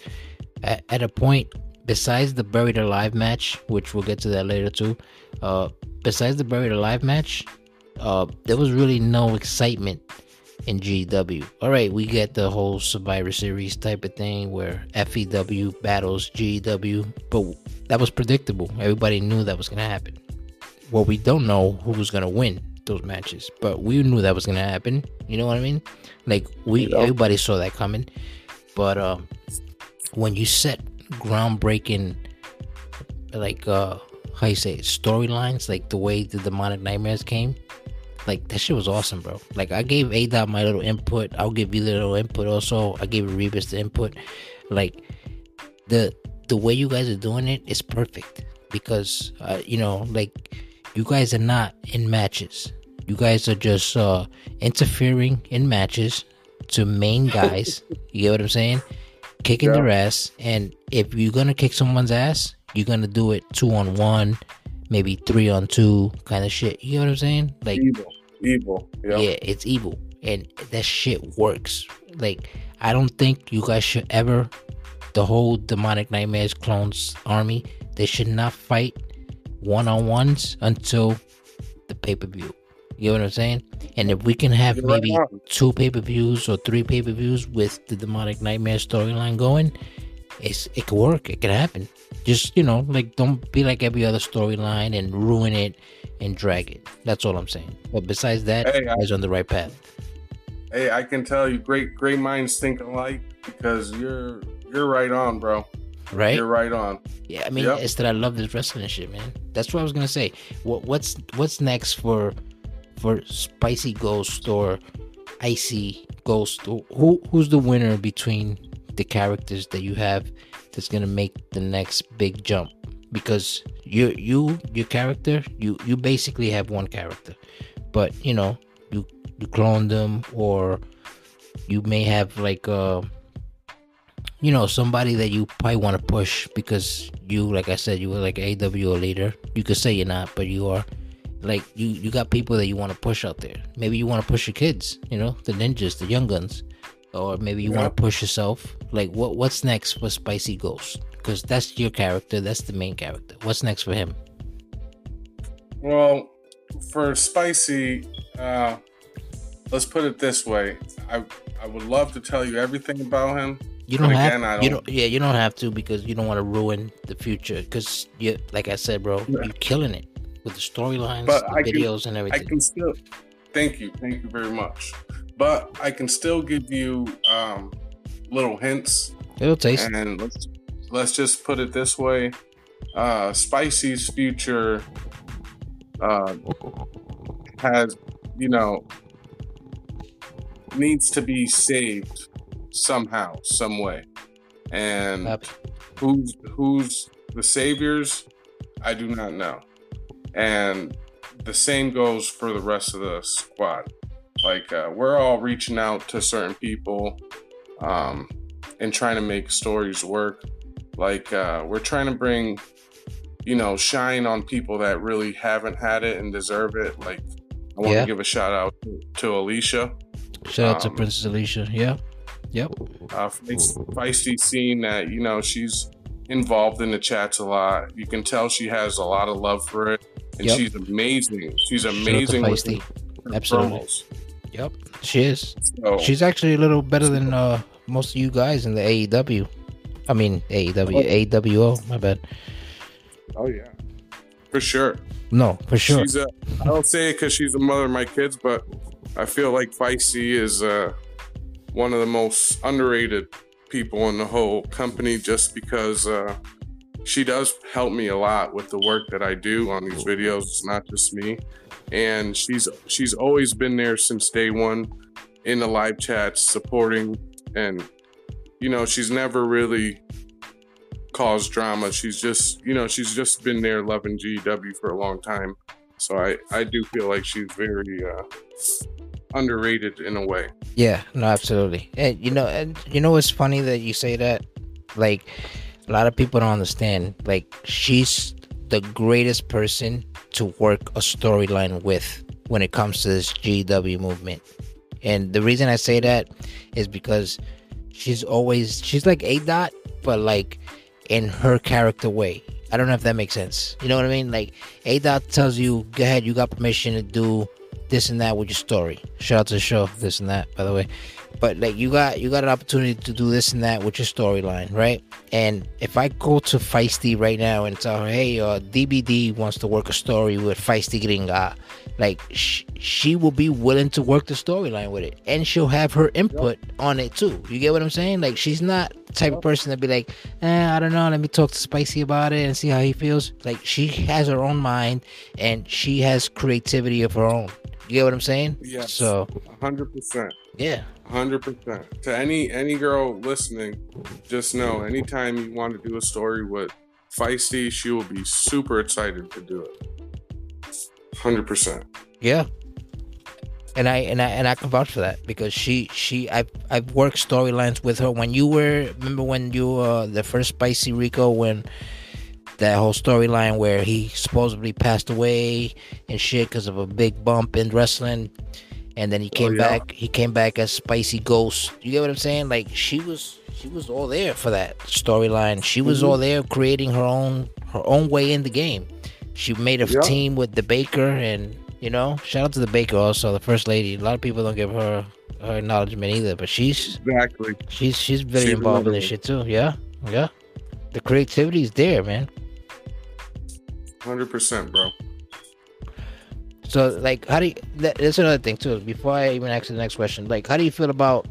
at, at a point besides the buried alive match, which we'll get to that later too. Uh, besides the buried alive match, uh, there was really no excitement in GW. All right, we get the whole Survivor Series type of thing where FEW battles GW, but that was predictable. Everybody knew that was gonna happen. Well, we don't know who was gonna win those matches, but we knew that was gonna happen. You know what I mean? Like we, Yeah. everybody saw that coming. But um, when you set groundbreaking, like uh, how you say storylines, like the way the demonic nightmares came, like that shit was awesome, bro. Like I gave A Dot my little input. I'll give you the little input also. I gave Rebus the input. Like the the way you guys are doing it is perfect because uh, you know, like you guys are not in matches. You guys are just uh interfering in matches to main guys. you get what I'm saying? Kicking Yeah. their ass, and if you're gonna kick someone's ass, you're gonna do it two on one, maybe three on two, kind of shit. You know what I'm saying? Like Evil. Evil. Yep. yeah, it's evil, and that shit works. Like, I don't think you guys should ever, the whole demonic nightmares clones army, they should not fight one on ones until the pay per view. You know what I'm saying? And if we can have You're maybe on. two pay per views or three pay per views with the demonic nightmare storyline going, it's it could work. It could happen. Just you know, like don't be like every other storyline and ruin it and drag it. That's all I'm saying. But besides that, Hey, I- guys on the right path, Hey, I can tell you, great, great minds think alike because you're you're right on, bro. Right? You're right on. Yeah, I mean, Yep. it's that I love this wrestling shit, man. That's what I was gonna say. What what's what's next for for Spicy Ghost or Icy Ghost? Who who's the winner between the characters that you have that's gonna make the next big jump? Because you you your character you you basically have one character, but you know you you clone them or you may have like uh you know somebody that you probably want to push because you like i said you were like a AWO leader. You could say you're not but you are. Like you you got people that you want to push out there. Maybe you want to push your kids you know the ninjas the young guns. Or maybe you Yeah. want to push yourself. Like what what's next for spicy ghost? Because that's your character. That's the main character. What's next for him? Well, for spicy, uh, let's put it this way. I I would love to tell you everything about him. You don't But have again, I you don't- don't yeah you don't have to because you don't want to ruin the future because you like i said bro Yeah. you're killing it with the storylines the I can- videos and everything. I can still thank you, thank you very much. But I can still give you um, little hints it'll taste and let's let's just put it this way uh spicy's future uh has you know needs to be saved somehow some way and Yep. who's who's the saviors i do not know and the same goes for the rest of the squad like uh, we're all reaching out to certain people um, and trying to make stories work like uh, we're trying to bring you know shine on people that really haven't had it and deserve it like i want Yeah. to give a shout out to, to alicia Shout out to Um, Princess Alicia. Yeah. Yep. uh, feist- feisty scene that you know she's involved in the chats a lot. You can tell she has a lot of love for it, and Yep. she's amazing. She's Shout out to amazing with Feisty. her Absolutely. promos. Yep, she is. So, She's actually a little better than uh, most of you guys in the AEW. I mean AEW, AWO. My bad. oh yeah, for sure. No, for sure. She's a. I don't say it because she's the mother of my kids, but I feel like Feisty is uh, one of the most underrated people in the whole company, just because uh, she does help me a lot with the work that I do on these videos. It's not just me, and she's she's always been there since day one in the live chats, supporting, and you know she's never really caused drama. She's just, you know, she's just been there loving GW for a long time. So I, I do feel like she's very uh, underrated in a way. Yeah, no, absolutely. And you know, and you know what's funny that you say that? Like a lot of people don't understand. Like she's the greatest person to work a storyline with when it comes to this GW movement. And the reason I say that is because she's always she's like A dot, but like in her character way. I don't know if that makes sense. You know what I mean? Like A dot tells you, go ahead, you got permission to do this and that with your story. Shout out to the show, this and that, by the way. But like you got you got an opportunity to do this and that with your storyline, right? And if I go to Feisty right now and tell her, hey, uh, DBD wants to work a story with Feisty Gringa, like sh- she will be willing to work the storyline with it, and she'll have her input on it too. You get what I'm saying? Like she's not the type of person to be like, eh, I don't know, let me talk to Spicy about it and see how he feels. Like she has her own mind and she has creativity of her own. You get what I'm saying? Yeah. So hundred percent. yeah, hundred percent. To any any girl listening, just know anytime you want to do a story with Feisty, she will be super excited to do it. Hundred percent. Yeah. And I and I and I can vouch for that because she she I've I've worked storylines with her when you were remember when you uh the first Spicy Rico when that whole storyline where he supposedly passed away and shit because of a big bump in wrestling and then he oh, came yeah. back he came back as Spicy Ghost. You get what I'm saying? Like she was she was all there for that storyline. She was mm-hmm. all there creating her own her own way in the game. She made a Yeah. team with the Baker and you know, shout out to the Baker also, the first lady. A lot of people don't give her her acknowledgement either, but she's Exactly. she's she's very She's involved in this shit too. Yeah, yeah. The creativity is there, man. Hundred percent, bro. So like, how do you? That, that's another thing too. Before I even ask the next question, like, how do you feel about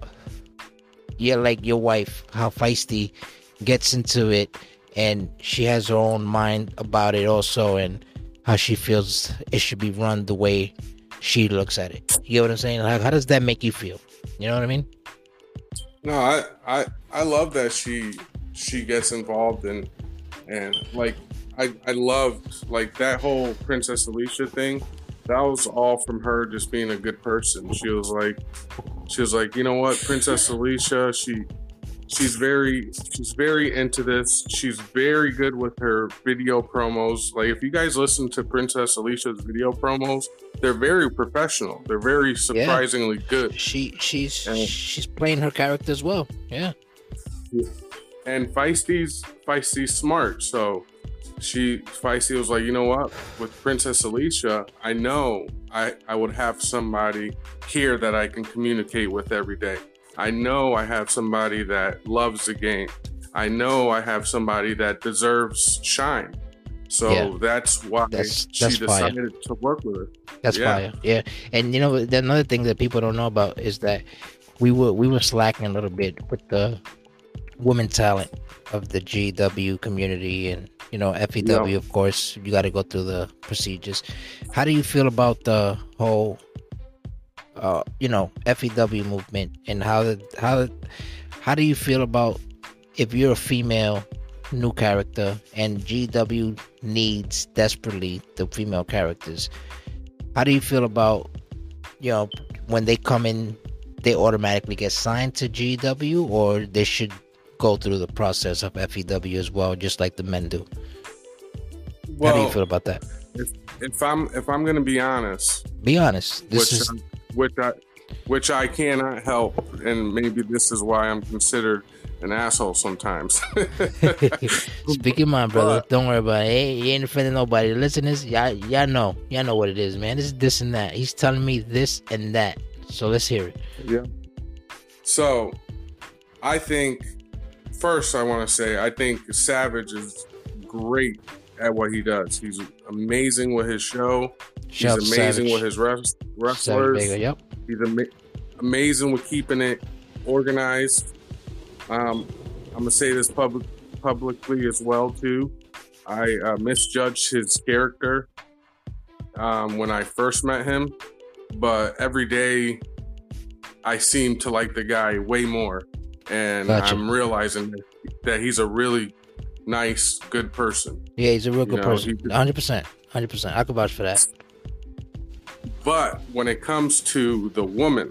yeah, like your wife, how feisty gets into it, and she has her own mind about it also, and how she feels it should be run the way she looks at it. You get what I'm saying? Like, how does that make you feel? You know what I mean? No, I I I love that she she gets involved and, and like I I loved like that whole Princess Alicia thing. That was all from her just being a good person. She was like she was like, you know what, Princess Alicia, she she's very she's very into this. She's very good with her video promos. Like if you guys listen to Princess Alicia's video promos, they're very professional. They're very surprisingly good. She she's Yeah. she's playing her character as well. Yeah. and Feisty's Feisty's smart. So she Feisty was like, you know what? With Princess Alicia, I know I I would have somebody here that I can communicate with every day. I know I have somebody that loves the game. I know I have somebody that deserves shine. So Yeah. that's why That's- she that's fire. decided to work with her. That's Yeah. fire. Yeah. And you know, another thing that people don't know about is that we were we were slacking a little bit with the women talent of the GW community and you know FEW. Yeah. Of course, you got to go through the procedures. How do you feel about the whole, uh, you know, FEW movement and how the how how do you feel about if you're a female new character and GW needs desperately the female characters? How do you feel about you know when they come in, they automatically get signed to GW, or they should go through the process of FEW as well, just like the men do? How do you feel about that? if I'm if I'm gonna be honest, Be honest. This which is I, which I which I cannot help, and maybe this is why I'm considered an asshole sometimes. Speak your mind, brother. But- Don't worry about it. Hey, you ain't offending nobody. Listeners, y'all, y'all know. Y'all know what it is, man. This is this and that. He's telling me this and that. So let's hear it. Yeah. So, I think first I want to say I think Savage is great at what he does. He's amazing with his show. Shout He's amazing Savage. with his res- Savage wrestlers. Vega, Yep. He's ama- amazing with keeping it organized. Um, I'm gonna say this public publicly as well too. I uh, misjudged his character um, when I first met him, but every day I seem to like the guy way more, and Gotcha. I'm realizing that, he's a really nice, good person. Yeah, he's a real good know, person. he- 100%. 100%. I could vouch for that. But when it comes to the woman,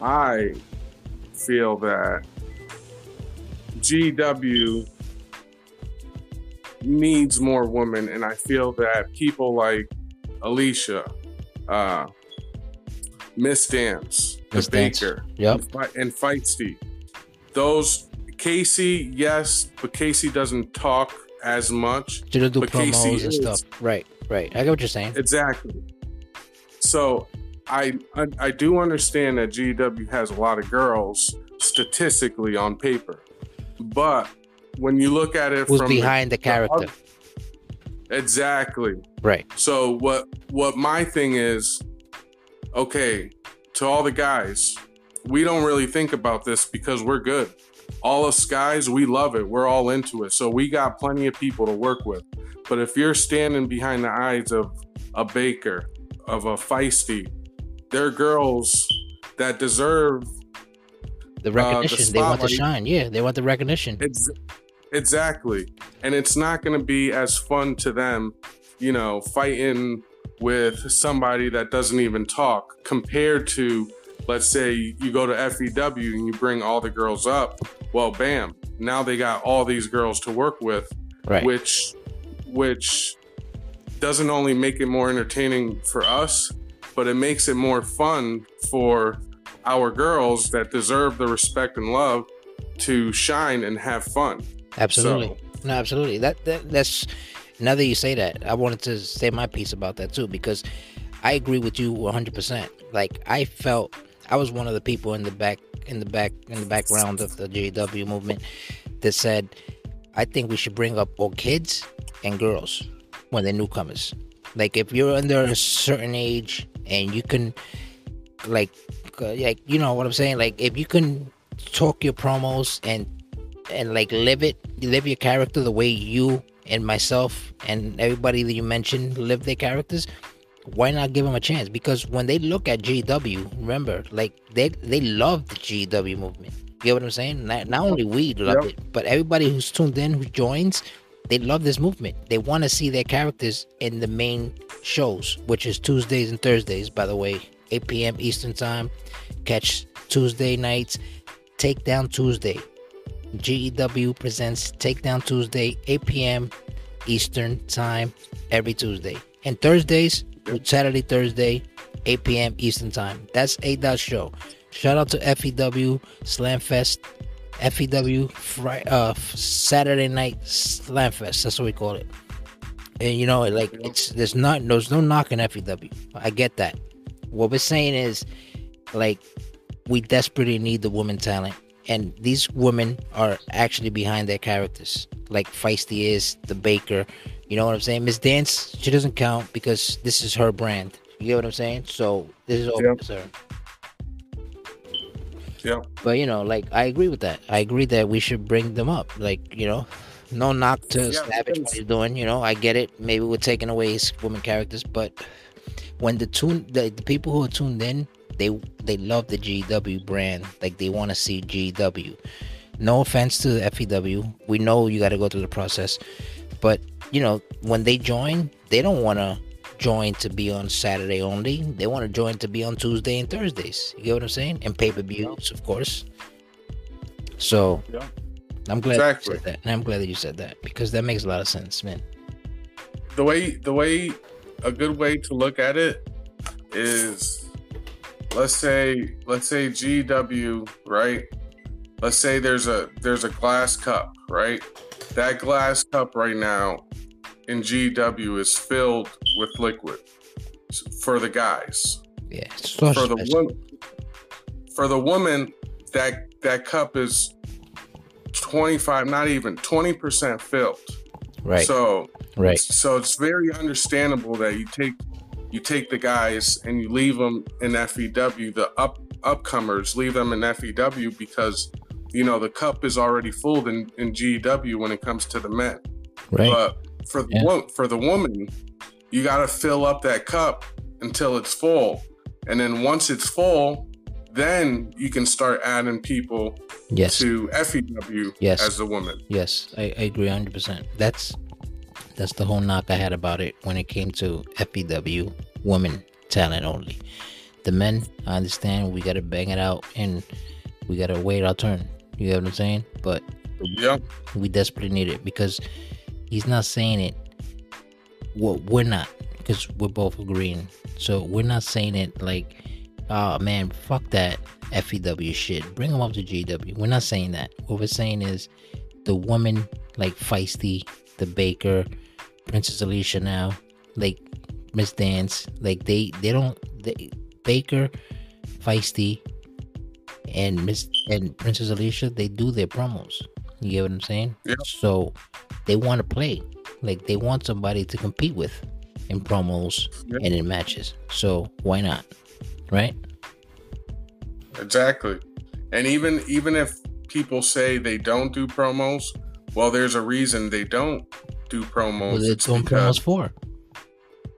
I feel that GW needs more women, and I feel that people like Alicia, uh, Miss Dance, the. Baker, Yep. and, Feisty, those Casey, yes, but Casey doesn't talk as much. To do But Casey promos and is- stuff. Right, right. I get what you're saying. Exactly. So I, I I do understand that GW has a lot of girls statistically on paper, but when you look at it Who's from behind the character? other- exactly. Right. So what what my thing is, okay, to all the guys, we don't really think about this because we're good. All us guys, we love it. We're all into it. So we got plenty of people to work with. But if you're standing behind the eyes of a baker, of a feisty, they're girls that deserve The recognition. they want to Uh, shine. Yeah, they want the recognition. Ex- exactly. And it's not going to be as fun to them, you know, fighting with somebody that doesn't even talk compared to, let's say, you go to FEW and you bring all the girls up. Well, bam, now they got all these girls to work with, Right. which, which doesn't only make it more entertaining for us, but it makes it more fun for our girls that deserve the respect and love to shine and have fun. Absolutely. So- No, absolutely. That, that that's now that you say that, I wanted to say my piece about that too because I agree with you 100%. Like I felt I was one of the people in the back in the back in the background of the GW movement that said I think we should bring up all kids and girls when they're newcomers. Like if you're under a certain age and you can like uh, like you know what I'm saying like if you can talk your promos and and like live it live your character the way you and myself and everybody that you mentioned live their characters why not give them a chance? Because when they look at GW remember like they they love the GW movement. You get what I'm saying? Not, not only we love Yep. it but everybody who's tuned in who joins they love this movement. They want to see their characters in the main shows which is Tuesdays and Thursdays by the way. 8 p.m. Eastern time catch Tuesday nights Takedown Tuesday GEW presents Takedown Tuesday, 8 p.m. Eastern Time, every Tuesday. And Thursdays, Saturday, Thursday, 8 p.m. Eastern Time. That's A Dot Show. Shout out to FEW Slamfest, FEW Friday, uh, Saturday Night Slamfest. That's what we call it. And you know, like it's there's not there's no knocking FEW. I get that. What we're saying is, like, we desperately need the woman talent and these women are actually behind their characters. Like feisty is the baker. You know what i'm saying? Miss dance she doesn't count because this is her brand. You get what i'm saying? So this is all Yep. her. Yep. but you know like i agree with that. I agree that we should bring them up. Like you know no knock to Yeah, savage what he's doing you know. I get it. Maybe we're taking away his woman characters but when the tune the, the people who are tuned in they they love the GW brand. Like they want to see GW. No offense to the FEW. We know you got to go through the process, but you know when they join, they don't want to join to be on Saturday only. They want to join to be on Tuesday and Thursdays. You get what I'm saying? And pay per views, of course. So Yeah. I'm glad Exactly. you said that. And I'm glad that you said that because that makes a lot of sense, man. The way the way a good way to look at it is let's say let's say GW, right? Let's say there's a there's a glass cup, right? That glass cup right now in GW is filled with liquid for the guys. Yeah, so for the special. woman, for the woman, that that cup is twenty five, not even twenty percent filled. right, So right, so it's very understandable that you take you take the guys and you leave them in FEW. The up upcomers leave them in FEW because you know the cup is already full in, in GW when it comes to the men. right. But for the Yeah. wo- for the woman, you got to fill up that cup until it's full, and then once it's full, then you can start adding people yes, to FEW Yes. as the woman. yes, I, I agree hundred percent. That's that's the whole knock I had about it when it came to FEW women talent only. The men, I understand we gotta bang it out and we gotta wait our turn. You get what I'm saying? But Yep. we desperately need it because he's not saying it. Well, we're not because we're both agreeing. So we're not saying it like, oh man, fuck that FEW shit. Bring them up to GW. We're not saying that. What we're saying is the woman like Feisty, the Baker, Princess Alicia now, like Miss Dance, like they they don't they, Baker, Feisty, and Miss and Princess Alicia, they do their promos. You get what I'm saying? Yeah. So they want to play. Like they want somebody to compete with in promos Yeah. and in matches. So why not? Right? Exactly. And even even if people say they don't do promos, well, there's a reason they don't do promos. What It's doing promos for.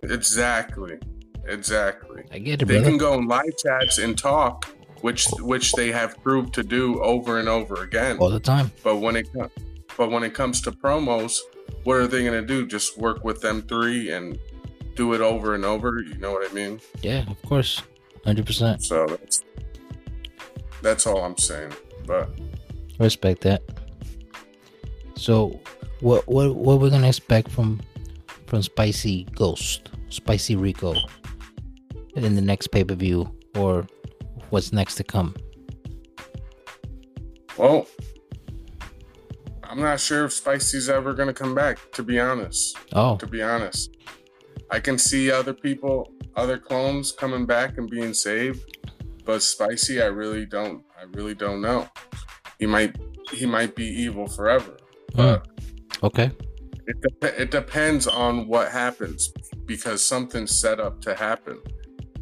Exactly. Exactly. I get it, They brother. can go in live chats and talk, which which they have proved to do over and over again. All the time. But when it but when it comes to promos, what are they going to do? Just work with them three and do it over and over? You know what I mean? Yeah, of course. Hundred percent. So that's that's all I'm saying. But Respect that. So what what what we're gonna expect from from Spicy Ghost, Spicy Rico in the next pay per view or what's next to come? well, I'm not sure if Spicy's ever going to come back. To be honest, Oh, to be honest, I can see other people, other clones coming back and being saved, but Spicy, I really don't. I really don't know. He might he might be evil forever, but. Hmm. Okay. It, dep- it depends on what happens because something's set up to happen.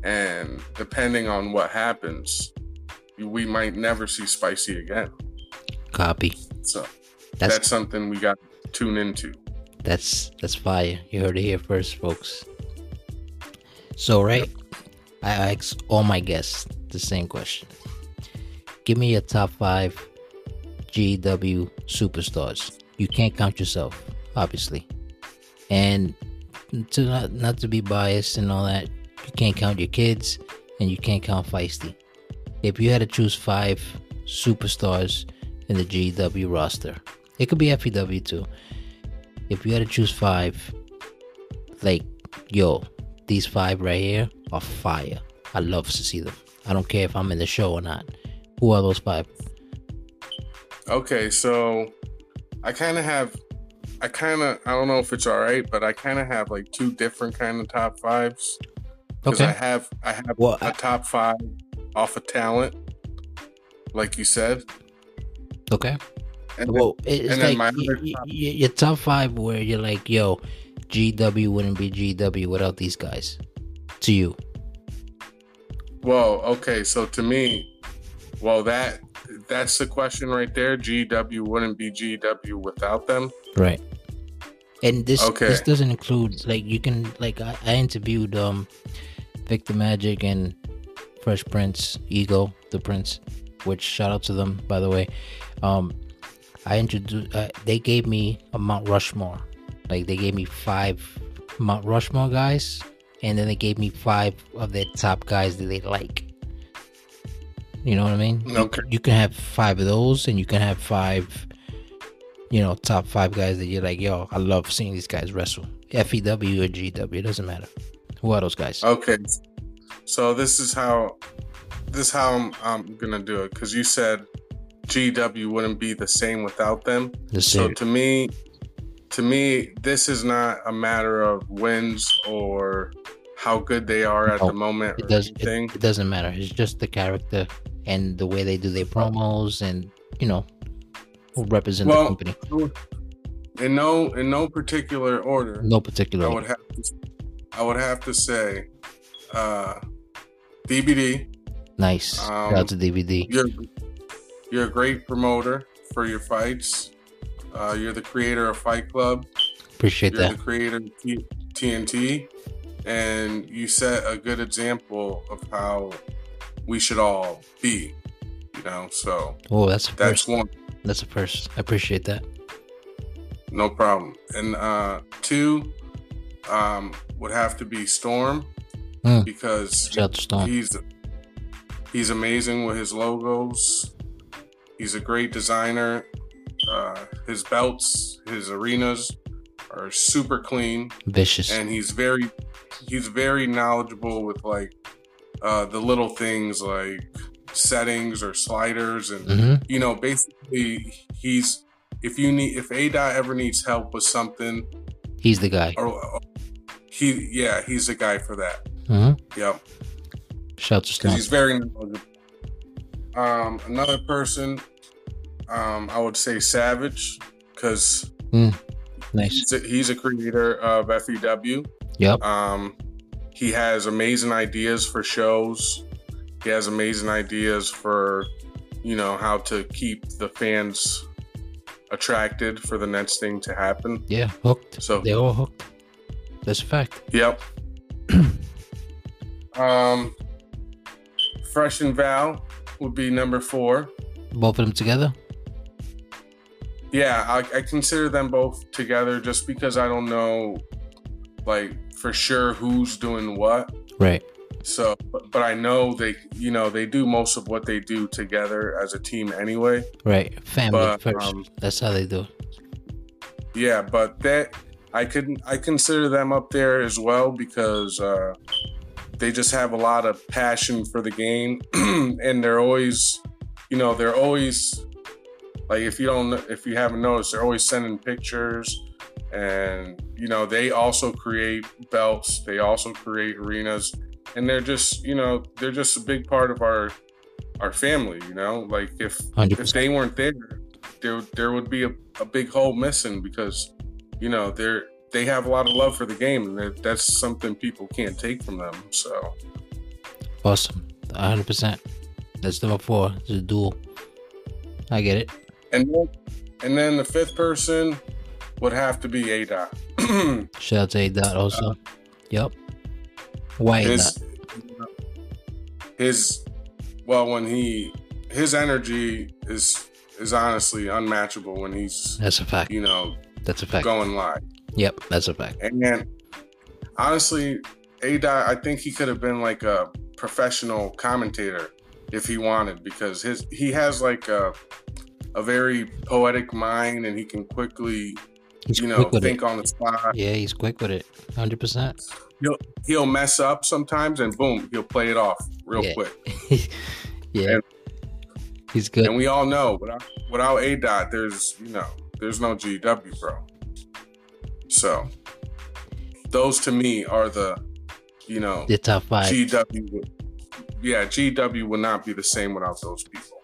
And depending on what happens, we might never see Spicy again. Copy. So That's that's, something we got to tune into. That's that's fire. You heard it here first, folks. So right, I ask all my guests the same question. Give me your top five GW superstars. You can't count yourself, obviously, and to not not to be biased and all that, you can't count your kids and you can't count Feisty. If you had to choose five superstars in the GW roster, it could be FEW too if you had to choose five, like, yo, these five right here are fire. I love to see them. I don't care if I'm in the show or not. Who are those five? Okay, so I kind of have, I kind of, I don't know if it's all right, but I kind of have like two different kind of top fives. Because I have, I have Well, a I- top five off of talent, like you said. Okay. And Well, it- it's and then like my y- other y- top- y- your top five where you're like, yo, GW wouldn't be GW without these guys. To you. Well, okay, so to me, well that that's the question right there. GW wouldn't be GW without them. Right. And this Okay. this doesn't include like you can like I, I interviewed um Victor Magic and Fresh Prince Ego the Prince, which shout out to them by the way. Um, I introduced uh, they gave me a Mount Rushmore, like they gave me five Mount Rushmore guys, and then they gave me five of their top guys that they like. You know what I mean? You- Okay. you can have five of those, and you can have five you know, top five guys that you're like, yo, I love seeing these guys wrestle. FEW or GW, it doesn't matter. Who are those guys? Okay. So this is how this is how I'm, I'm gonna do it because you said GW wouldn't be the same without them. The same. So to me, to me, this is not a matter of wins or how good they are at No, the moment it does. It, anything. it doesn't matter. It's just the character and the way they do their promos, and you know, who represent Well, the company. In no in no particular order, No particular. I would have to, I would have to say, uh, DBD. nice. um, Shout out to DBD. You're you're a great promoter for your fights. Uh, you're the creator of Fight Club. Appreciate that. You're that. the creator of T- TNT, and you set a good example of how we should all be. You know, so Oh, that's a that's first. one. That's a first. I appreciate that. No problem. And uh, two um, would have to be Storm Mm. because Shout out to Storm. he's he's amazing with his logos. He's a great designer. Uh, his belts, his arenas are super clean, Vicious. and he's very he's very knowledgeable with like uh, the little things like settings or sliders and hmm you know, basically, he's if you need if A dot ever needs help with something, He's the guy. or, or he yeah, he's the guy for that. Mm-hmm. Yep, Shout to because he's very knowledgeable. Um, another person, um, I would say Savage, because Nice. he's a, he's a creator of FEW. Yep. Um, he has amazing ideas for shows. He has amazing ideas for, you know, how to keep the fans attracted for the next thing to happen. Yeah. Hooked. So, They all hooked. That's a fact. yep. um, Fresh and Val would be number four. Both of them together. Yeah, I, I consider them both together just because I don't know, like, for sure who's doing what. Right. So, but, but I know they, you know, they do most of what they do together as a team anyway. Right. Family But, first. um, That's how they do. Yeah, but that I could I consider them up there as well because uh, they just have a lot of passion for the game, and they're always, you know, they're always like if you don't if you haven't noticed, they're always sending pictures, and you know they also create belts, they also create arenas, and they're just you know they're just a big part of our our family. You know, like if Hundred if they weren't there, there there would be a, a big hole missing because you know they're they have a lot of love for the game and that- that's something people can't take from them. So Awesome. hundred percent. That's number four. It's a duel. I get it. and then, and then the fifth person would have to be A Dot. Shout out to A Dot also. Uh, yep. Why his his well when he his energy is is honestly unmatchable when he's That's a fact. you know That's a fact. going live. Yep. That's a fact. And then, honestly, A Dot, I think he could have been like a professional commentator if he wanted, because his he has like a a very poetic mind, and he can quickly, He's you know, quick with think it. on the spot. Yeah, he's quick with it. Hundred percent. He'll he'll mess up sometimes, and boom, he'll play it off real Yeah. quick. yeah. And- he's good. And we all know, without without A Dot, there's you know, there's no GW, bro. So, those to me are the, you know, the top five. GW would, yeah, GW would not be the same without those people.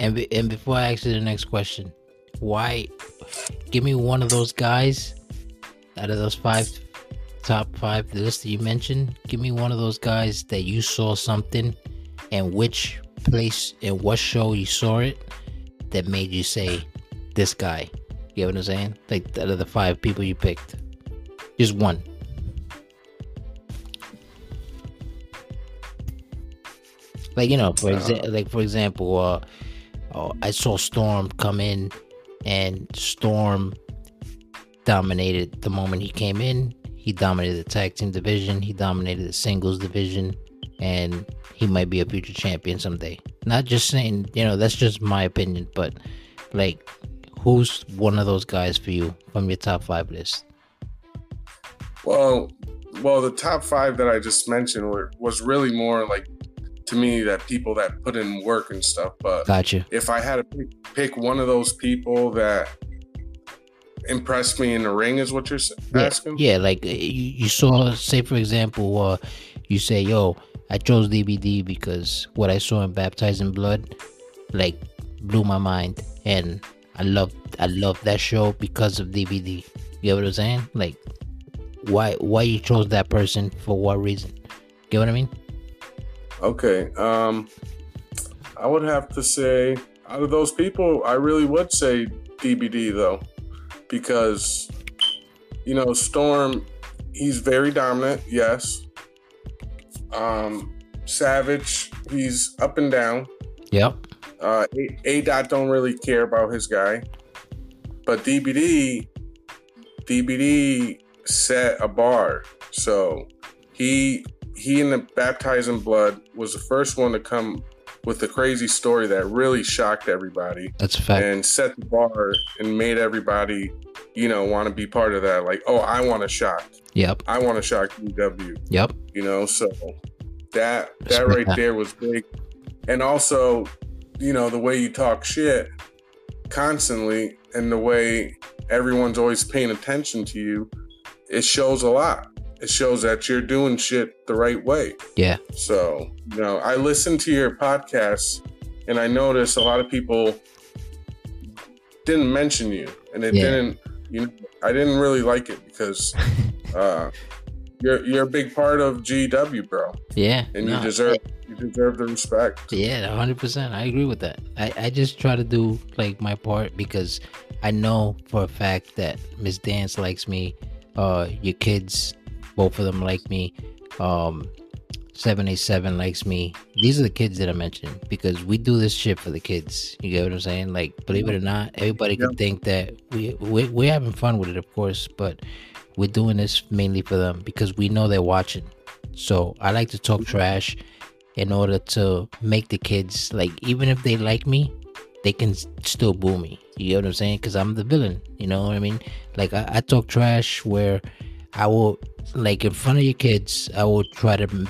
And be, and before I ask you the next question, why? Give me one of those guys out of those five top five the list that you mentioned. Give me one of those guys that you saw something, and which place and what show you saw it that made you say, "This guy." You know what I'm saying? Like out of the five people you picked, just one. Like you know, for exa- like for example, uh, oh, I saw Storm come in, and Storm dominated the moment he came in. He dominated the tag team division. He dominated the singles division, and he might be a future champion someday. Not just saying, you know, that's just my opinion, but like, who's one of those guys for you from your top five list? Well, well, the top five that I just mentioned were was really more like to me that people that put in work and stuff. But Gotcha. if I had to pick, pick one of those people that impressed me in the ring, is what you're s- Yeah, asking? yeah, like uh, you, you saw, say for example, uh, you say, "Yo, I chose DBD because what I saw in Baptized in Blood, like, blew my mind, and I love, I love that show because of DBD." You get what I'm saying? Like, why, why you chose that person for what reason? Get what I mean? Okay. Um, I would have to say, out of those people, I really would say DBD though, because you know Storm, he's very dominant. Yes. Um, Savage, he's up and down. Yep. Uh, A, A dot don't really care about his guy, but DBD, DBD set a bar. So he he in the Baptized in Blood was the first one to come with a crazy story that really shocked everybody That's a fact. and set the bar and made everybody, you know, want to be part of that. Like, oh, I want to shock. Yep. I want to shock GW Yep. you know so that that right that. there was big and also you know the way you talk shit constantly and the way everyone's always paying attention to you it shows a lot it shows that you're doing shit the right way Yeah. so you know i listened to your podcast and i noticed a lot of people didn't mention you and it Yeah. didn't you know i didn't really like it because uh you're you're a big part of GW, bro, Yeah. and no, you deserve you deserve the respect. Yeah, hundred percent. I agree with that. I, I just try to do like my part because I know for a fact that Miss Dance likes me. Uh, your kids, both of them like me. Um, seven eight seven likes me. These are the kids that I mentioned because we do this shit for the kids. You get what I'm saying? Like, believe it or not, everybody can think that we we we're having fun with it, of course, but we're doing this mainly for them because we know they're watching. So I like to talk trash in order to make the kids like even if they like me they can still boo me you get what i'm saying because i'm the villain you know what i mean like I, I talk trash where i will like in front of your kids i will try to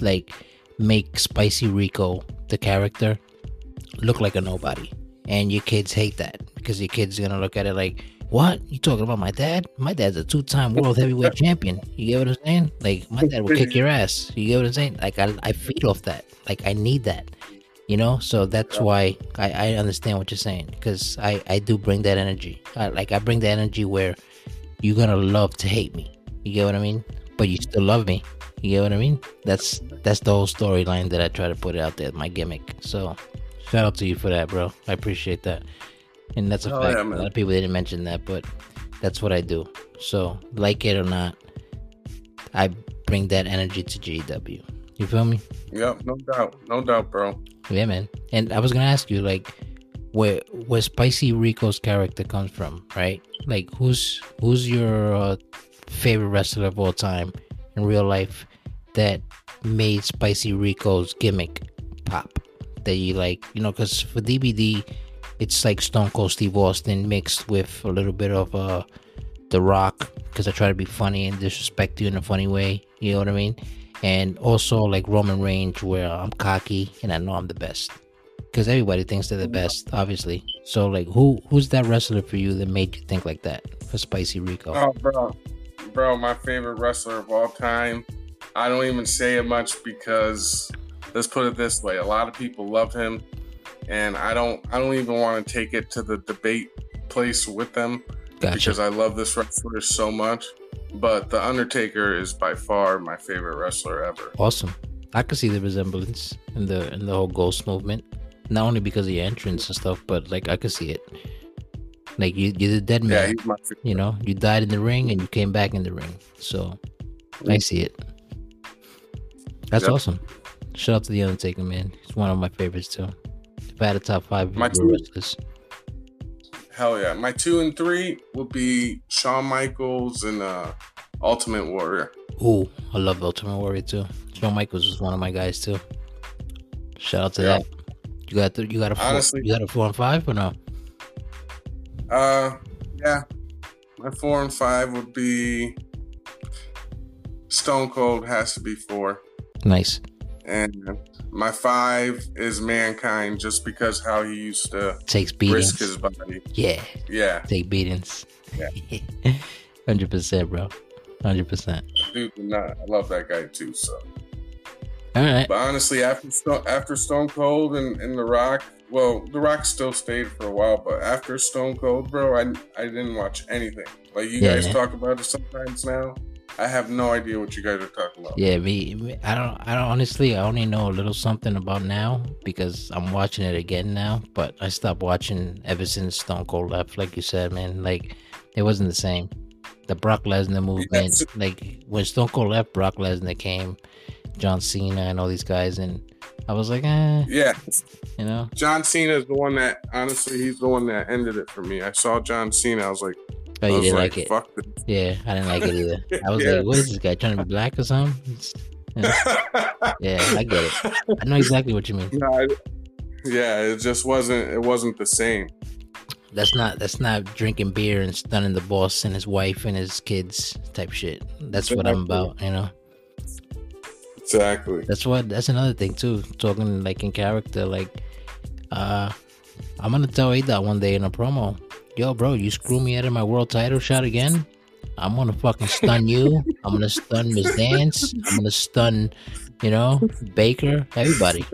like make spicy rico the character look like a nobody. And your kids hate that because your kids are gonna look at it like what? You talking about my dad? My dad's a two-time world heavyweight champion. You get what i'm saying? Like my dad will kick your ass. You get what i'm saying? Like i, I feed off that. Like i need that you know? So that's why i, I understand what you're saying because I, I do bring that energy. I, like i bring the energy where you're gonna love to hate me you get what i mean? But you still love me. You get what i mean? That's that's the whole storyline that i try to put out there my gimmick. So shout out to you for that bro. I appreciate that. And that's a Hell fact. yeah, a lot of people didn't mention that but that's what i do. So like it or not i bring that energy to gw you feel me? Yep, no doubt, no doubt, bro. yeah, man. And I was gonna ask you, like, where where Spicy Rico's character comes from, right? Like, who's who's your uh, favorite wrestler of all time in real life that made Spicy Rico's gimmick pop? That you like, you know, because for DBD, it's like Stone Cold Steve Austin mixed with a little bit of uh, The Rock, because I try to be funny and disrespect you in a funny way. You know what I mean? and also like Roman Reigns, where I'm cocky and I know I'm the best. Because everybody thinks they're the best, obviously. So like, who who's that wrestler for you that made you think like that for Spicy Rico? Oh, bro, bro, my favorite wrestler of all time. I don't even say it much because let's put it this way: a lot of people love him, and I don't. I don't even want to take it to the debate place with them gotcha. because I love this wrestler so much. But the Undertaker is by far my favorite wrestler ever. awesome. I could see the resemblance in the in the whole ghost movement. Not only because of your entrance and stuff, but like I could see it. Like you, you're the dead Yeah, man. he's my favorite. you know, you died in the ring and you came back in the ring. So I see it. That's Yep. awesome. Shout out to the Undertaker, man. He's one of my favorites too. If I had a top five My two- wrestlers, Hell yeah. My two and three would be Shawn Michaels and uh, Ultimate Warrior. ooh, I love Ultimate Warrior too. Shawn Michaels was one of my guys too. Shout out to Yeah. that. You got the, you got a four, Honestly- you got a four and five or no? Uh, yeah. My four and five would be Stone Cold has to be four, Nice. and my five is mankind, just because how he used to Takes risk beatings. his body. Yeah, Yeah, take beatings. Yeah. Hundred percent, bro. Hundred percent. dude, nah, I love that guy too. So, All right. but honestly, after Stone, after Stone Cold and, and The Rock, well, The Rock still stayed for a while, but after Stone Cold, bro, I I didn't watch anything. Like you Yeah, guys talk about it sometimes now. I have no idea what you guys are talking about. Yeah, me, me. I don't. I don't. Honestly, I only know a little something about now because I'm watching it again now. But I stopped watching ever since Stone Cold left. Like you said, man. Like it wasn't the same. The Brock Lesnar movement. Yes. Like when Stone Cold left, Brock Lesnar came, John Cena, and all these guys, and I was like, eh, Yeah, you know. John Cena is the one that honestly he's the one that ended it for me. I saw John Cena, I was like, Oh, I you didn't like, like it. Yeah, I didn't like it either. I was Yeah. like, what is this guy trying to be black or something? Yeah, I get it. I know exactly what you mean. No, I- yeah, it just wasn't. It wasn't the same. That's not that's not drinking beer and stunning the boss and his wife and his kids type shit. That's what I'm about, you know. Exactly. That's what that's another thing too. Talking like in character, like uh I'm gonna tell A Dot one day in a promo, yo bro, you screw me out of my world title shot again. I'm gonna fucking stun you. I'm gonna stun Miss Dance. I'm gonna stun, you know, Baker, everybody.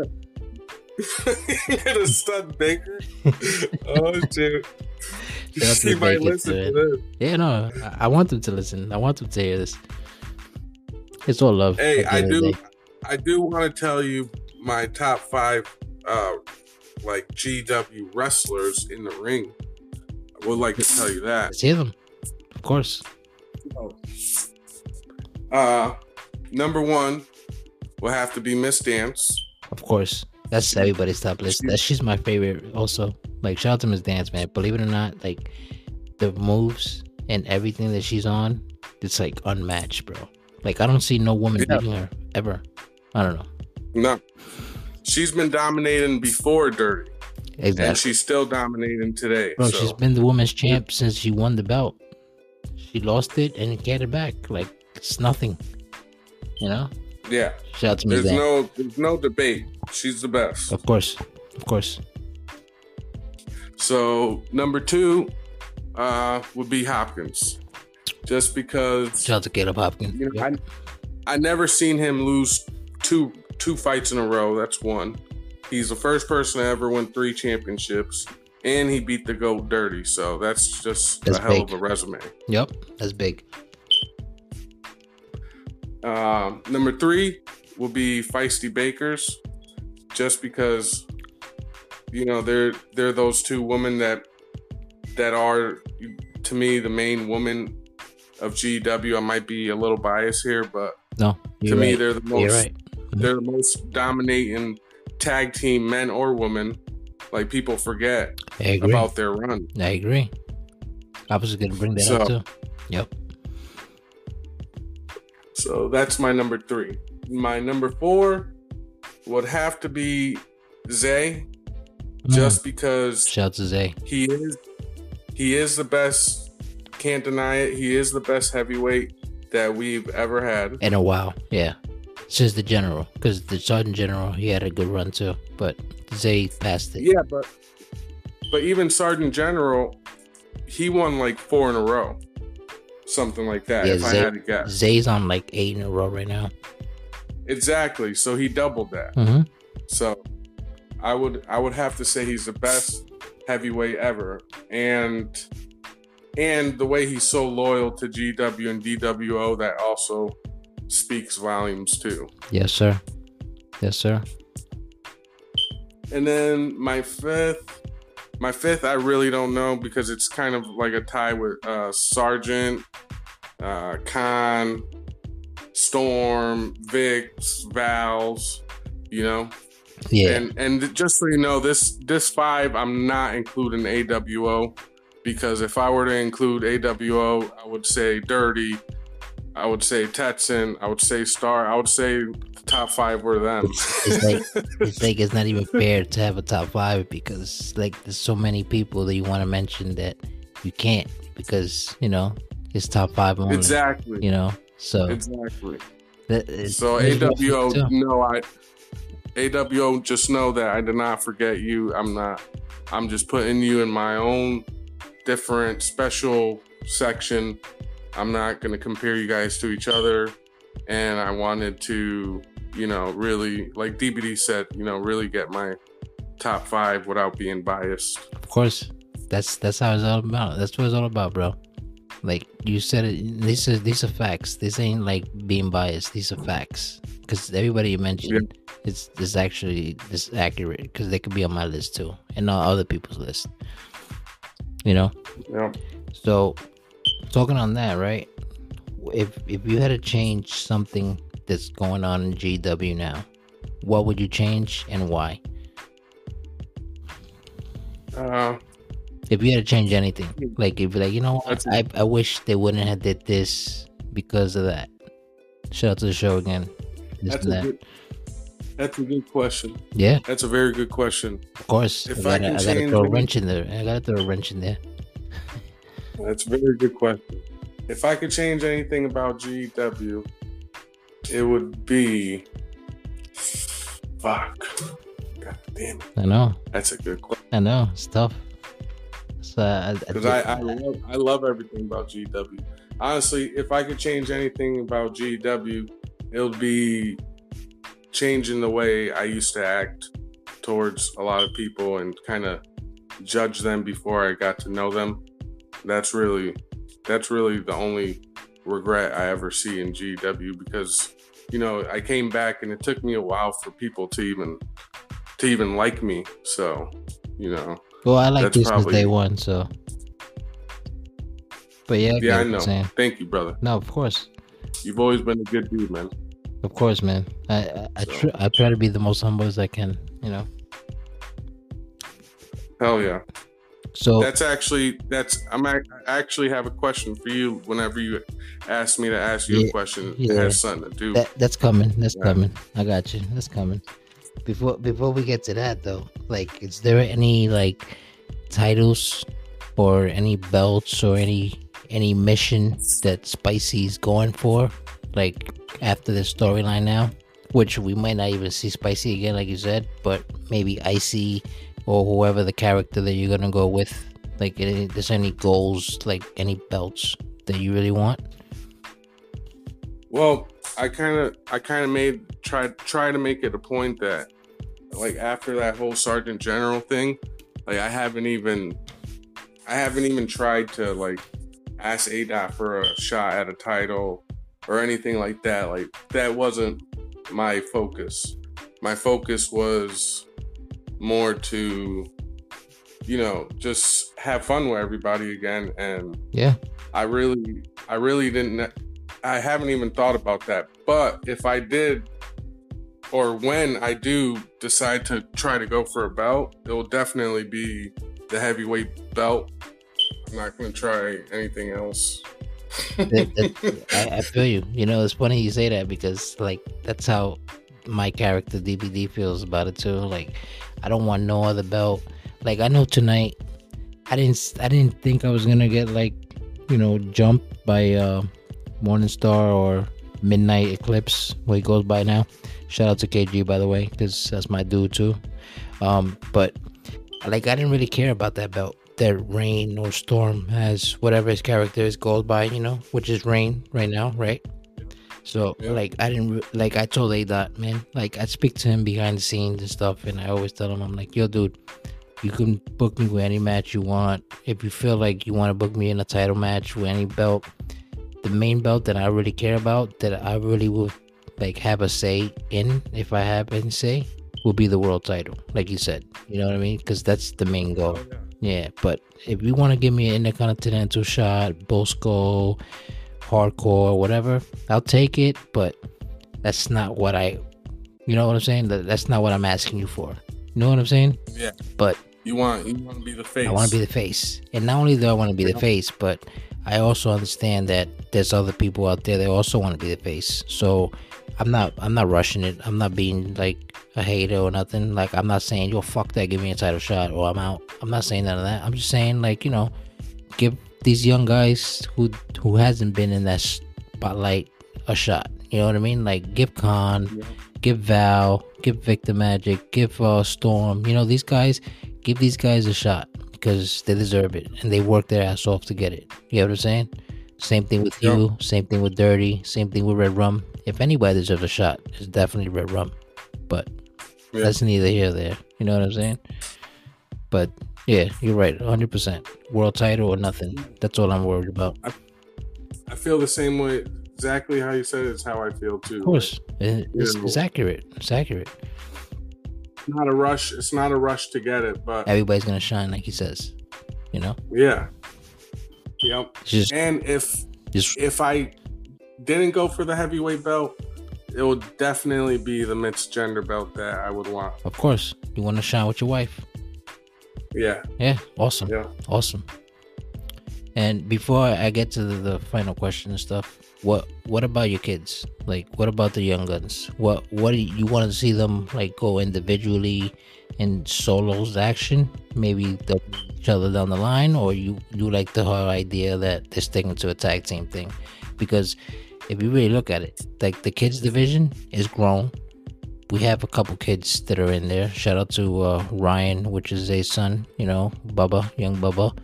the stud Baker. Oh shit! Shout out to He might listen to to this. Yeah, no, I, I want them to listen. I want them to hear this. It's all love. Hey, I end of the do. I do want to tell you my top five, uh, like GW wrestlers in the ring. I would like to tell you that. Hear them. Of course. Uh, number one will have to be Miss Dance. Of course. That's everybody's top list. That's she's my favorite also. Like shout out to Miss Dance, man. Believe it or not, like the moves and everything that she's on, it's like unmatched, bro. Like I don't see no woman Yeah. beating her ever. I don't know. No, she's been dominating before Dirty, and she's still dominating today. Bro, so. she's been the women's champ since she won the belt. She lost it and get it back. Like it's nothing. You know? yeah, Shout out to Miss there's Dance. no there's no debate. She's the best. Of course. Of course. So number two uh, would be Hopkins, just because Shout out to Caleb Hopkins. you know, Yep. I I never seen him lose two two fights in a row. That's one. He's the first person to ever win three championships, and he beat the goat dirty. So that's just That's a hell big. of a resume. Yep. That's big. Um, number three will be Feisty Bakers, just because you know they're they're those two women that that are to me the main woman of GW. I might be a little biased here, but No. to You're me they're the most right. They're the most dominating tag team men or women. Like people forget about their run. I agree. I was gonna bring that So- up too. Yep. So that's my number three. My number four would have to be Zay, Mm. just because shout out to Zay. he is he is the best. Can't deny it. He is the best heavyweight that we've ever had. In a while, yeah. Since the general, because the sergeant general, he had a good run too, but Zay passed it. Yeah, but but even Sergeant General, he won like four in a row, something like that. Yeah, if I had to guess, Zay's on like eight in a row right now. exactly. So he doubled that. hmm So I would I would have to say he's the best heavyweight ever, and and the way he's so loyal to GW and DWO that also speaks volumes too. Yes, sir. Yes, sir. And then my fifth, my fifth, I really don't know because it's kind of like a tie with uh, Sergeant, uh, Khan, Storm, Vix, Vals, you know. Yeah. And and just so you know, this this five, I'm not including AWO because if I were to include AWO, I would say Dirty, I would say Tetson, I would say Star, I would say the top five were them. it's like it's like it's not even fair to have a top five because like there's so many people that you want to mention that you can't because you know it's top five only. exactly. You know, so Exactly. that, So AWO, no, I AWO, just know that I did not forget you. I'm not. I'm just putting you in my own different special section. I'm not going to compare you guys to each other. And I wanted to, you know, really, like DBD said, you know, really get my top five without being biased. Of course, that's that's how it's all about. That's what it's all about, bro. Like you said it. These are these are facts. This ain't like being biased. These are facts. Because everybody you mentioned yeah. is is actually this accurate. Because they could be on my list too, and on other people's list. You know. Yeah. So, talking on that, right? If if you had to change something that's going on in GW now, what would you change and why? Uh, if you had to change anything, hmm. like if like you know, I I wish they wouldn't have did this because of that. Shout out to the show again. That's a, that. good, that's a good question. Yeah, that's a very good question. Of course, if I, gotta, I, I gotta throw a wrench in there. I gotta throw a wrench in there. That's a very good question. If I could change anything about GW, it would be fuck. God damn it. I know. That's a good question. I know. It's tough. Uh, because I, I, I, love, I love everything about GW. Honestly, if I could change anything about GW, it would be changing the way I used to act towards a lot of people and kind of judge them before I got to know them. That's really that's really the only regret I ever see in GW because you know I came back and it took me a while for people to even to even like me. So you know. Well, I like this since day one, so. But yeah, I yeah, I know. Thank you, brother. No, of course. You've always been a good dude, man. Of course, man. I I, I, tr- I try to be the most humble as I can. You know. Hell yeah. So that's actually that's I'm I actually have a question for you. Whenever you ask me to ask you yeah, a question, yeah. it has something to do. That, that's coming. That's yeah. coming. I got you. That's coming. Before before we get to that though, like, is there any like titles or any belts or any any mission that Spicy's going for? Like after the storyline now, which we might not even see Spicy again, like you said, but maybe Icy or whoever the character that you're gonna go with. Like, any, there's any goals, like any belts that you really want? Well, I kind of, I kind of made try try to make it a point that, like, after that whole Sergeant General thing, like, I haven't even, I haven't even tried to like ask ADOT for a shot at a title or anything like that. Like, that wasn't my focus. My focus was more to you know just have fun with everybody again. And yeah. I really i really didn't i haven't even thought about that. But if i did or when i do decide to try to go for a belt it will definitely be the heavyweight belt. I'm not going to try anything else. That, that, I, I feel you. You know it's funny you say that because like that's how my character DBD feels about it too. Like I don't want no other belt. Like I know tonight, I didn't I didn't think I was gonna get like you know jumped by uh, Morning Star or Midnight Eclipse where he goes by now. Shout out to KG by the way, because that's my dude too. Um, but like I didn't really care about that belt that Rain or Storm has whatever his character is goes by, you know, which is Rain right now, right? So like I didn't like I told A dot man like I speak to him behind the scenes and stuff, and I always tell him I'm like, yo, dude, you can book me with any match you want. If you feel like you want to book me in a title match with any belt, the main belt that I really care about, that I really would like have a say in, if I have any say, will be the world title, like you said. You know what I mean? Because that's the main goal. Oh, yeah. yeah. but if you want to give me an intercontinental shot, Bosco hardcore, whatever, I'll take it. But that's not what I, you know what I'm saying? That that's not what I'm asking you for. You know what I'm saying? Yeah. But you want you want to be the face. I want to be the face, and not only do I want to be the face, but I also understand that there's other people out there that also want to be the face. So I'm not I'm not rushing it. I'm not being like a hater or nothing. Like I'm not saying yo fuck that, give me a title shot or I'm out. I'm not saying none of that. I'm just saying like you know, give these young guys who who hasn't been in that spotlight a shot. You know what I mean? Like give Khan, yeah. give Val, give Victor Magic, give uh, Storm. You know, these guys, give these guys a shot because they deserve it and they work their ass off to get it. You know what I'm saying? Same thing with Yeah. you. Same thing with Dirty. Same thing with Red Rum. If anybody deserves a shot, it's definitely Red Rum. But Yeah. that's neither here nor there. You know what I'm saying? But yeah, you're right. 100%. World title or nothing. That's all I'm worried about. I feel the same way. Exactly how you said it is how I feel too. Of course, it- it's, it's accurate. It's accurate. It's not a rush. It's not a rush to get it, but Everybody's gonna shine, like he says. You know, yeah. Yep. just, And if if I didn't go for the heavyweight belt, it would definitely be the mixed gender belt that I would want. of course, you want to shine with your wife. Yeah. Yeah, awesome, Yeah. awesome. And before I get to the, the final question and stuff, what what about your kids? Like, what about the young guns? What what do you, you want to see them like go individually in solos action? Maybe they'll each other down the line, or you you like the whole idea that they're sticking to a tag team thing? Because if you really look at it, like the kids division is grown. We have a couple kids that are in there. Shout out to uh, Ryan, which is a son, you know, Bubba, young Bubba.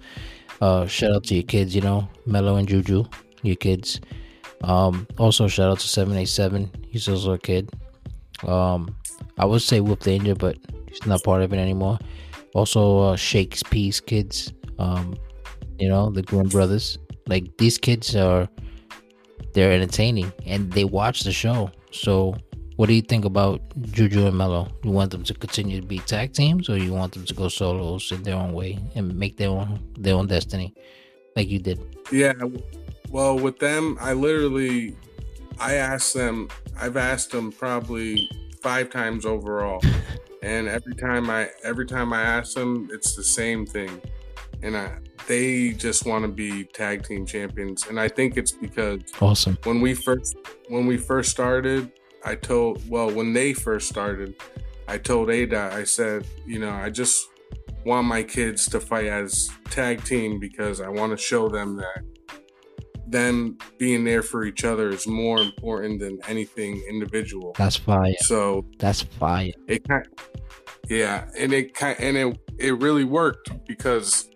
Uh, shout out to your kids, you know, Mello and Juju, your kids. Um, also shout out to 787. He's also a kid. Um, I would say Whoop Danger, but he's not part of it anymore. Also, uh, Shake's kids. Um, you know, the Grimm brothers. Like these kids are, they're entertaining and they watch the show. So, what do you think about Juju and Mello? You want them to continue to be tag teams, or you want them to go solos in their own way and make their own their own destiny, like you did? Yeah. Well, with them, I literally, I asked them. I've asked them probably five times overall, and every time I every time I ask them, it's the same thing, and I they just want to be tag team champions, and I think it's because Awesome. when we first when we first started, I told well when they first started, I told A Dot I said you know I just want my kids to fight as tag team because I want to show them that them being there for each other is more important than anything individual. That's fire. So That's fire. it kind yeah and it kind and it it really worked because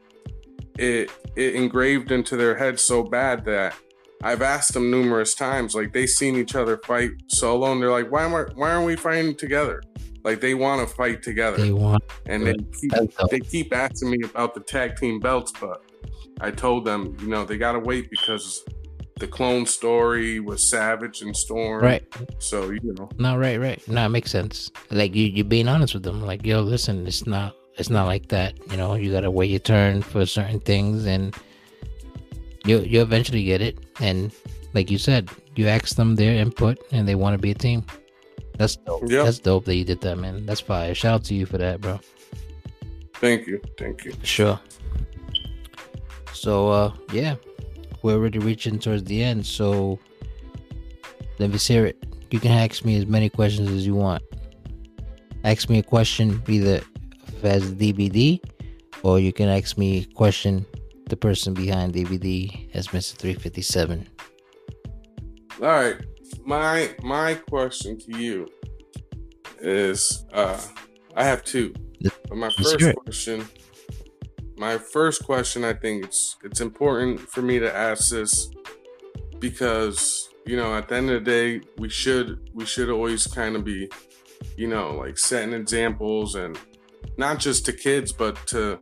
it it engraved into their head so bad that I've asked them numerous times like they've seen each other fight solo and they're like why am I, why aren't we fighting together like they want to fight together They want. and they keep they keep asking me about the tag team belts but I told them you know they got to wait because the clone story was Savage and Storm Right. so you know No, right, right. No, it makes sense. Like you, you're being honest with them. Like, yo, listen, it's not, it's not like that. You know, you gotta wait your turn for certain things, and you, you eventually get it. And like you said, you ask them their input, and they want to be a team. That's dope. Yeah. That's dope that you did that, man. That's fire. Shout out to you for that, bro. thank you thank you sure. So, uh, yeah, we're already reaching towards the end. So, let me hear it. You can ask me as many questions as you want. Ask me a question either as DBD, or you can ask me a question the person behind DBD as Mr. 357. All right. My my question to you is uh I have two. But my first question my first question I think it's it's important for me to ask this because you know at the end of the day we should we should always kind of be you know like setting examples and not just to kids but to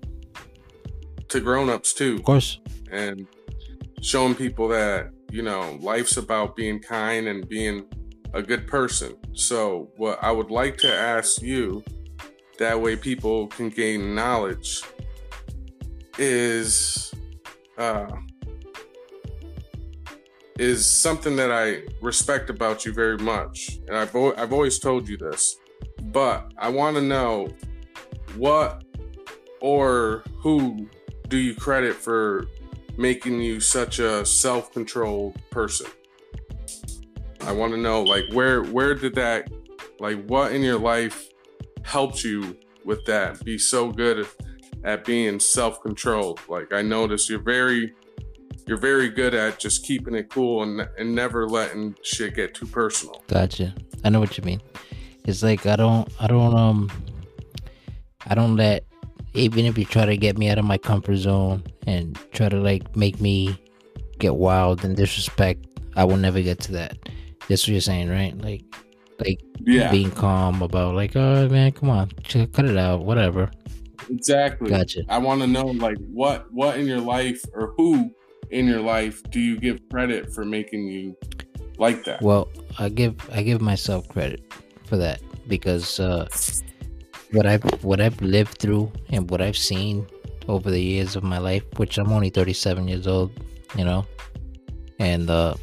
to grown-ups too. Of course. and showing people that you know life's about being kind and being a good person. So what i would like to ask you that way people can gain knowledge is uh is something that i respect about you very much. And i've, al- I've always told you this but i want to know what or who do you credit for making you such a self-controlled person i want to know like where where did that like what in your life helped you with that be so good at being self-controlled like i notice you're very you're very good at just keeping it cool and, and never letting shit get too personal Gotcha. I know what you mean. It's like I don't I don't um I don't let even if you try to get me out of my comfort zone and try to like make me get wild and disrespect, I will never get to that. That's what you're saying, right? Like like Yeah, being calm about like, oh man, come on, cut it out, whatever. exactly. Gotcha. I want to know like what what in your life or who in your life do you give credit for making you like that? Well, I give I give myself credit for that because uh, what I've what I've lived through and what I've seen over the years of my life, which I'm only 37 years old, you know, and uh,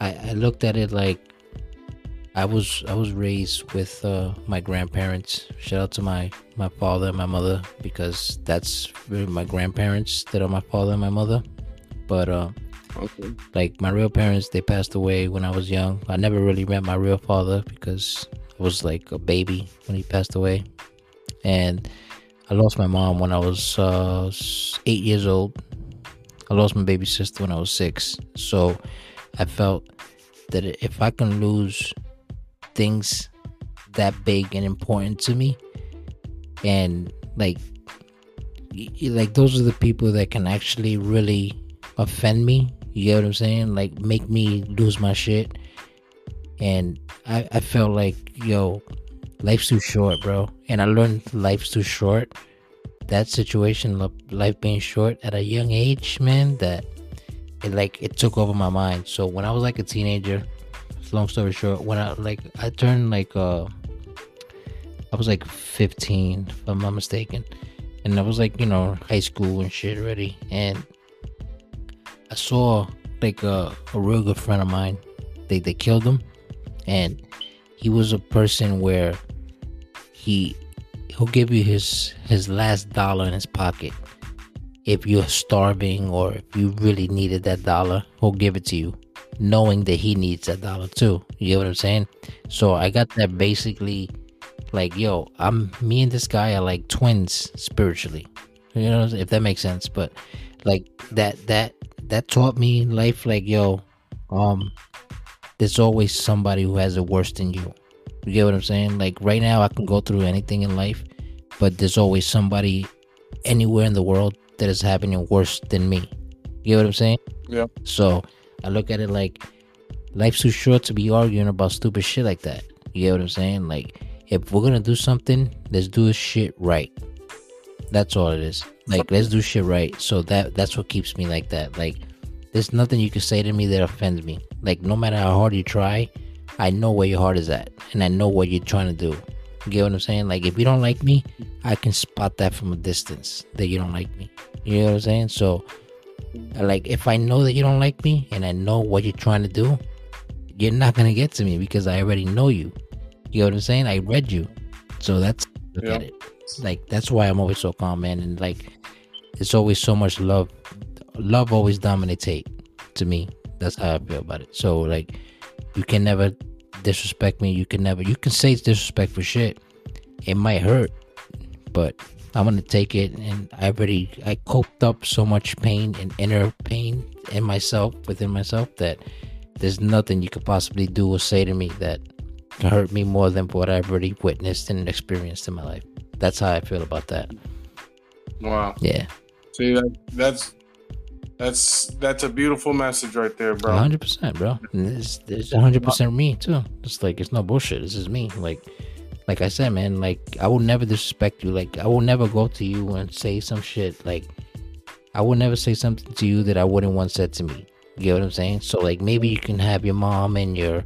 I, I looked at it like I was I was raised with uh, my grandparents. Shout out to my my father and my mother because that's really my grandparents that are my father and my mother. But uh, Okay. like my real parents they passed away when i was young. I never really met my real father because i was like a baby when he passed away. And i lost my mom when i was uh, eight years old. I lost my baby sister when i was six. So i felt that if i can lose things that big and important to me and like like those are the people that can actually really offend me you get what i'm saying? Like make me lose my shit. And i i felt like yo life's too short bro. And i learned life's too short. That situation life being short at a young age man that it like it took over my mind. So when i was like a teenager long story short when i like i turned like uh i was like 15 if i'm not mistaken. And i was like you know high school and shit already and i saw like a, a real good friend of mine. They they killed him. And he was a person where he he'll give you his his last dollar in his pocket. If you're starving or if you really needed that dollar he'll give it to you knowing that he needs that dollar too. You get what i'm saying? So i got that basically like yo i'm me and this guy are like twins spiritually. You know if that makes sense. But like that that that taught me life like yo um there's always somebody who has it worse than you. You get what i'm saying? Like right now i can go through anything in life but there's always somebody anywhere in the world that is having it worse than me. You get what i'm saying? Yeah. so i look at it like life's too short to be arguing about stupid shit like that. You get what i'm saying? Like if we're gonna do something let's do this shit right. That's all it is like let's do shit right. So that that's what keeps me like that. Like there's nothing you can say to me that offends me. Like no matter how hard you try i know where your heart is at and i know what you're trying to do. You get what i'm saying? Like if you don't like me i can spot that from a distance that you don't like me. You know what i'm saying? So like if i know that you don't like me and i know what you're trying to do you're not gonna get to me because i already know you. You know what i'm saying? I read you. So that's look Yeah. at it like that's why i'm always so calm man and like it's always so much love love always dominates to me. That's how i feel about it. So like you can never disrespect me. You can never you can say it's disrespectful shit. It might hurt but i'm gonna take it and i already i coped up so much pain and inner pain in myself within myself that there's nothing you could possibly do or say to me that hurt me more than what i've already witnessed and experienced in my life that's how i feel about that Wow. yeah See that that's that's that's a beautiful message right there, bro. hundred percent, bro. It's it's hundred percent me too. It's like it's no bullshit. This is me. Like, like I said, man. Like I will never disrespect you. Like I will never go to you and say some shit. Like I will never say something to you that I wouldn't want said to me. You get what I'm saying? So like maybe you can have your mom and your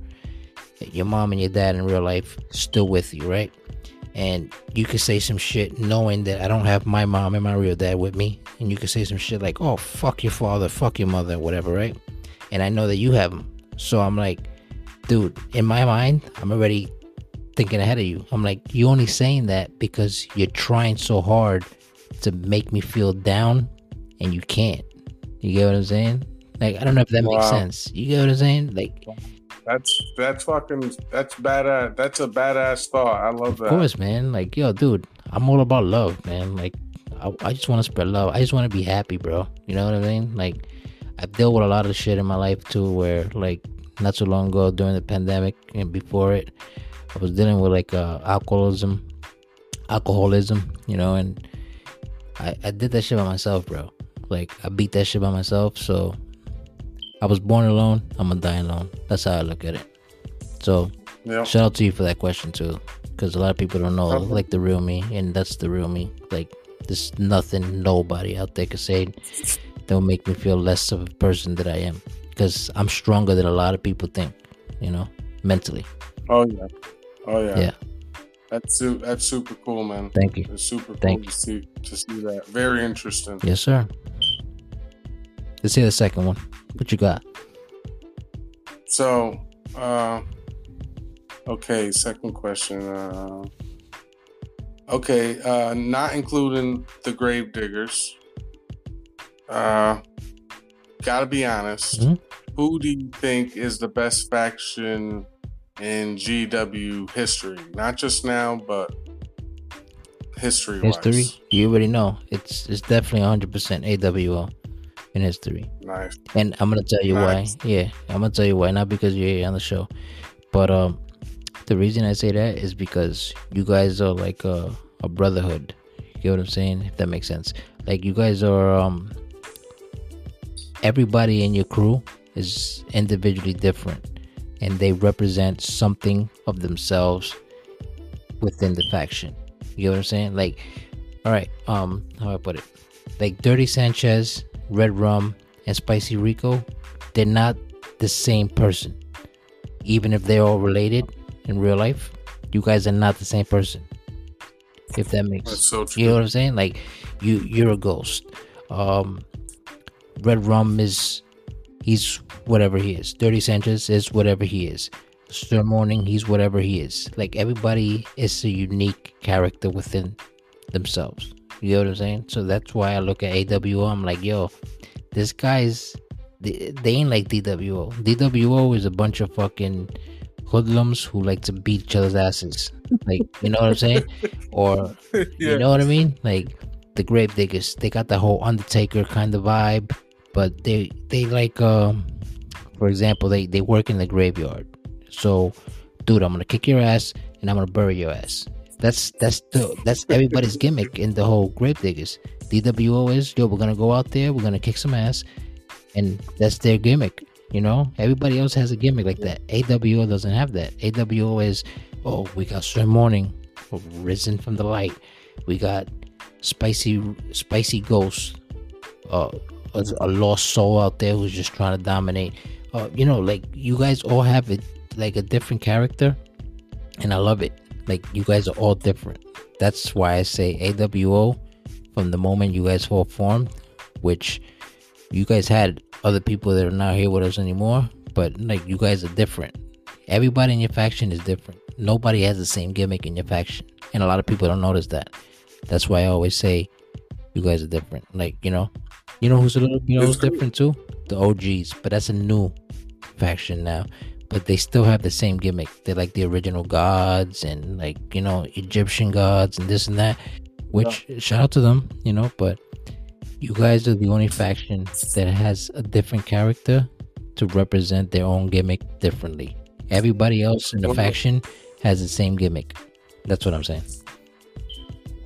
your mom and your dad in real life still with you, right? And you could say some shit knowing that I don't have my mom and my real dad with me. And you could say some shit like, oh, fuck your father, fuck your mother, whatever, right? And I know that you have them. So I'm like, dude, in my mind, I'm already thinking ahead of you. I'm like, you only saying that because you're trying so hard to make me feel down and you can't. You get what I'm saying? Like, I don't know if that makes sense. You get what I'm saying? Like, That's that's fucking that's badass. That's a badass thought. I love that. Of course, man. Like, yo, dude, I'm all about love, man. Like, I, I just want to spread love. I just want to be happy, bro. You know what I mean? Like, I've dealt with a lot of shit in my life too, where like not so long ago during the pandemic and before it, I was dealing with like uh, alcoholism, alcoholism, you know, and I, I did that shit by myself, bro. Like I beat that shit by myself. So I was born alone. I'm gonna die alone. That's how I look at it. So Yeah. shout out to you for that question too, because a lot of people don't know Okay. like the real me, and that's the real me. Like there's nothing nobody out there can say that will make me feel less of a person that I am, because I'm stronger than a lot of people think. You know, mentally. Oh yeah. Oh yeah. Yeah. That's su- that's super cool, man. Thank you. It's super Thank cool to see to see that. Very interesting. Yes, sir. Let's hear the second one. What you got? So, uh, okay, second question. Uh, okay, uh, not including the grave diggers. Uh, gotta be honest. Mhm. Who do you think is the best faction in GW history? Not just now, but history. History. You already know. It's it's definitely 100% AWO in history. Nice. And I'm gonna tell you Nice. why. Yeah, I'm gonna tell you why. Not because you're here on the show, but um, the reason I say that is because you guys are like a, a brotherhood. You get what I'm saying? If that makes sense. Like you guys are um, everybody in your crew is individually different, and they represent something of themselves within the faction. You get what I'm saying? Like, all right, um, how do I put it? Like Dirty Sanchez, Red Rum, and Spicy Rico, they're not the same person. Even if they're all related in real life, you guys are not the same person. If that makes That's so true. you know what I'm saying? Like you you're a ghost. Um Red Rum is he's whatever he is. Dirty Sanchez is whatever he is. Stir Morning, he's whatever he is. Like everybody is a unique character within themselves. You know what I'm saying? So that's why I look at AWO. I'm like, yo, this guy's they, they ain't like DWO. DWO is a bunch of fucking hoodlums who like to beat each other's asses. Like, you know what I'm saying? Or yeah. you know what I mean? Like the grave diggers, they got the whole Undertaker kind of vibe, but they they like um for example, they they work in the graveyard. So, dude, I'm gonna kick your ass and I'm gonna bury your ass. That's that's the that's everybody's gimmick in the whole grave diggers. DWO is yo, we're gonna go out there, we're gonna kick some ass, and that's their gimmick. You know, everybody else has a gimmick like that. AWO doesn't have that. AWO is, oh, we got Sir Morning, risen from the light. We got spicy, spicy ghost, uh, a, a lost soul out there who's just trying to dominate. Uh, you know, like you guys all have it, like a different character, and I love it. Like you guys are all different. That's why I say AWO from the moment you guys all formed, which you guys had other people that are not here with us anymore, but like you guys are different. Everybody in your faction is different. Nobody has the same gimmick in your faction, and a lot of people don't notice that. That's why I always say you guys are different. Like you know, you know who's a little, you know who's different too? The OGs, but that's a new faction now. But they still have the same gimmick. They're like the original gods and like you know Egyptian gods and this and that. Which shout out to them, you know. But you guys are the only faction that has a different character to represent their own gimmick differently. Everybody else in the faction has the same gimmick. That's what I'm saying.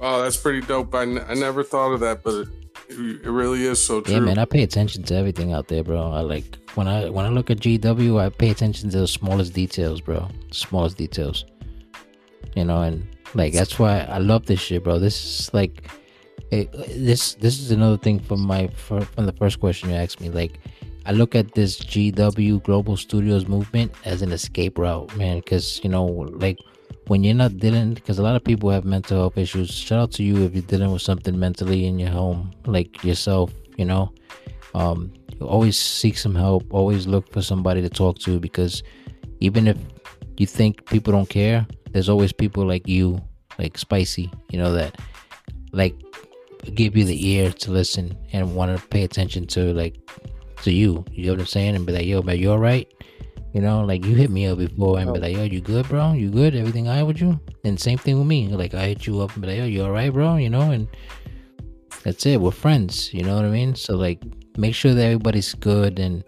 Oh, that's pretty dope. I, n- I never thought of that, but it, it really is so true. Yeah, man, I pay attention to everything out there, bro. I like when I when I look at GW, I pay attention to the smallest details, bro. smallest details. You know, and like that's why I love this shit, bro. This is like it, this this is another thing from my from the first question you asked me. Like, I look at this GW Global Studios movement as an escape route, man. Because you know, like when you're not dealing, because a lot of people have mental health issues. Shout out to you if you're dealing with something mentally in your home, like yourself. You know, um, always seek some help. Always look for somebody to talk to because even if you think people don't care, there's always people like you, like Spicy. You know that, like give you the ear to listen and want to pay attention to like to you. You know what I'm saying? And be like, yo, man, you all right? You know, like you hit me up before and be oh. like, yo, you good, bro? You good? Everything all right with you? And same thing with me. Like I hit you up and be like, yo, you all right, bro? You know, and that's it. We're friends. You know what I mean? So like, make sure that everybody's good and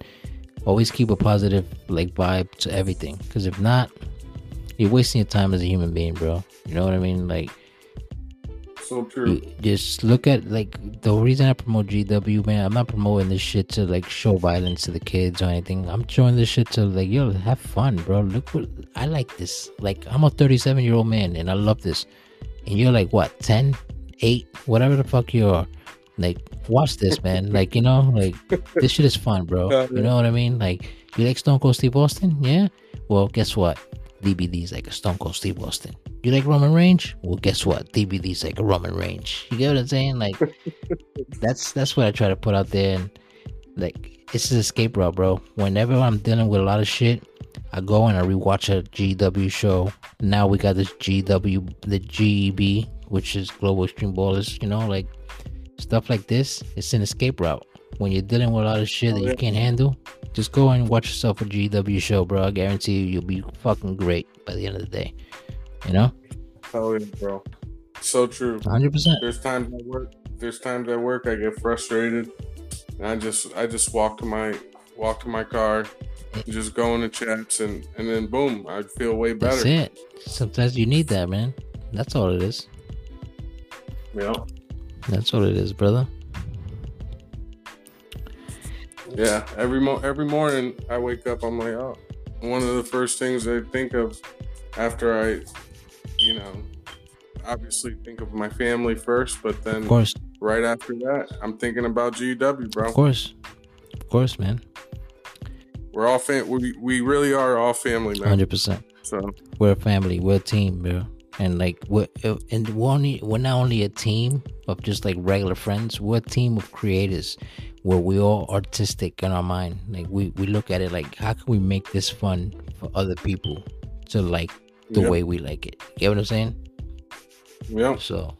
always keep a positive like vibe to everything. Because if not, you're wasting your time as a human being, bro. You know what I mean? Like, so true. just look at like the reason I promote GW, man. I'm not promoting this shit to like show violence to the kids or anything. I'm showing this shit to like, yo, have fun, bro. Look what I like this. Like, I'm a 37 year old man and I love this. And you're like, what, 10, 8, whatever the fuck you are. Like, watch this, man. Like, you know, like this shit is fun, bro. Yeah, You know what I mean? Like, you like Stone Cold Steve Austin? Yeah. Well, guess what? DBD's like a Stone Cold Steve Austin. You like Roman Reigns? Well, guess what? DBD's like a Roman Reigns. You get what I'm saying? Like, that's that's what I try to put out there, and like, it's an escape route, bro. Whenever I'm dealing with a lot of shit, I go and I rewatch a GW show. Now we got this GW, the GEB, which is Global Extreme Ballers. You know, like stuff like this. It's an escape route. When you're dealing with a lot of shit that you can't handle, just go and watch yourself a GW show, bro. I guarantee you, you'll be fucking great by the end of the day. You know, Hell yeah, bro. So true. 100. percent There's times at work. There's times at work I get frustrated, and I just I just walk to my walk to my car, just go into chats, and and then boom, I feel way better. That's it. Sometimes you need that, man. That's all it is. Yeah, That's what it is, brother. yeah. Every mo every morning I wake up, I'm like, oh, one of the first things I think of after I, you know, obviously think of my family first, but then Of course, right after that, I'm thinking about GW, bro. of course, of course, man. We're all fam. We we really are all family, man. Hundred percent. So We're a family. We're a team, bro. And like we're uh, and we're only we're not only a team of just like regular friends. We're a team of creators where we all artistic in our mind. Like we we look at it like how can we make this fun for other people to like the Yep. way we like it. You get what I'm saying? yeah, So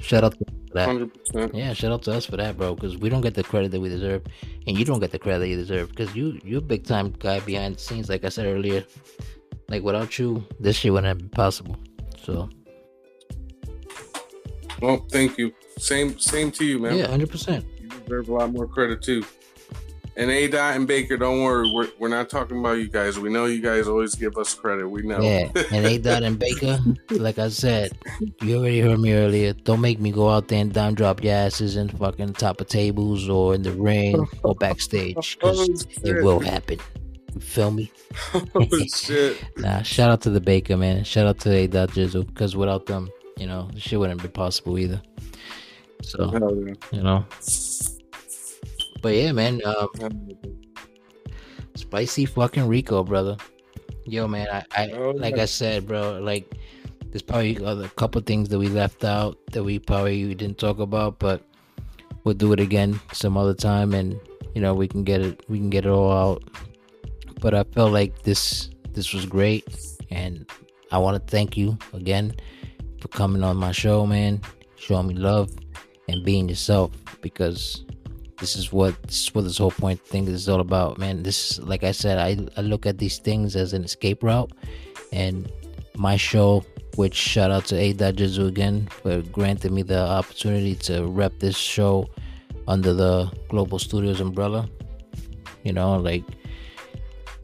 shout out to that. hundred percent. Yeah, shout out to us for that, bro. Because we don't get the credit that we deserve, and you don't get the credit that you deserve. Because you you're a big time guy behind the scenes, like I said earlier. Like without you, this shit wouldn't have been possible. So Well, thank you. Same same to you, man. yeah, hundred percent. You deserve a lot more credit too. And A Dot and Baker, don't worry, we're we're not talking about you guys. We know you guys always give us credit. We know. Yeah, and A Dot and Baker, like I said, you already heard me earlier. Don't make me go out there and down drop your asses in fucking top of tables or in the ring or backstage, because Oh, it will happen. You feel me? oh shit. Nah, shout out to the Baker man. Shout out to A Dot Jizzle because without them, you know, this shit wouldn't be possible either. So yeah. you know, but yeah, man, um, spicy fucking Rico, brother. Yo, man, I, I Oh, like yeah. I said, bro, like there's probably a couple things that we left out that we probably didn't talk about, but we'll do it again some other time, and you know we can get it, we can get it all out. But I felt like this this was great, and I want to thank you again for coming on my show, man, showing me love and being yourself because this is what this is what this whole point thing is all about, man. This like I said, I I look at these things as an escape route, and my show, which shout out to A Jizu again for granting me the opportunity to rep this show under the Global Studios umbrella. You know, like,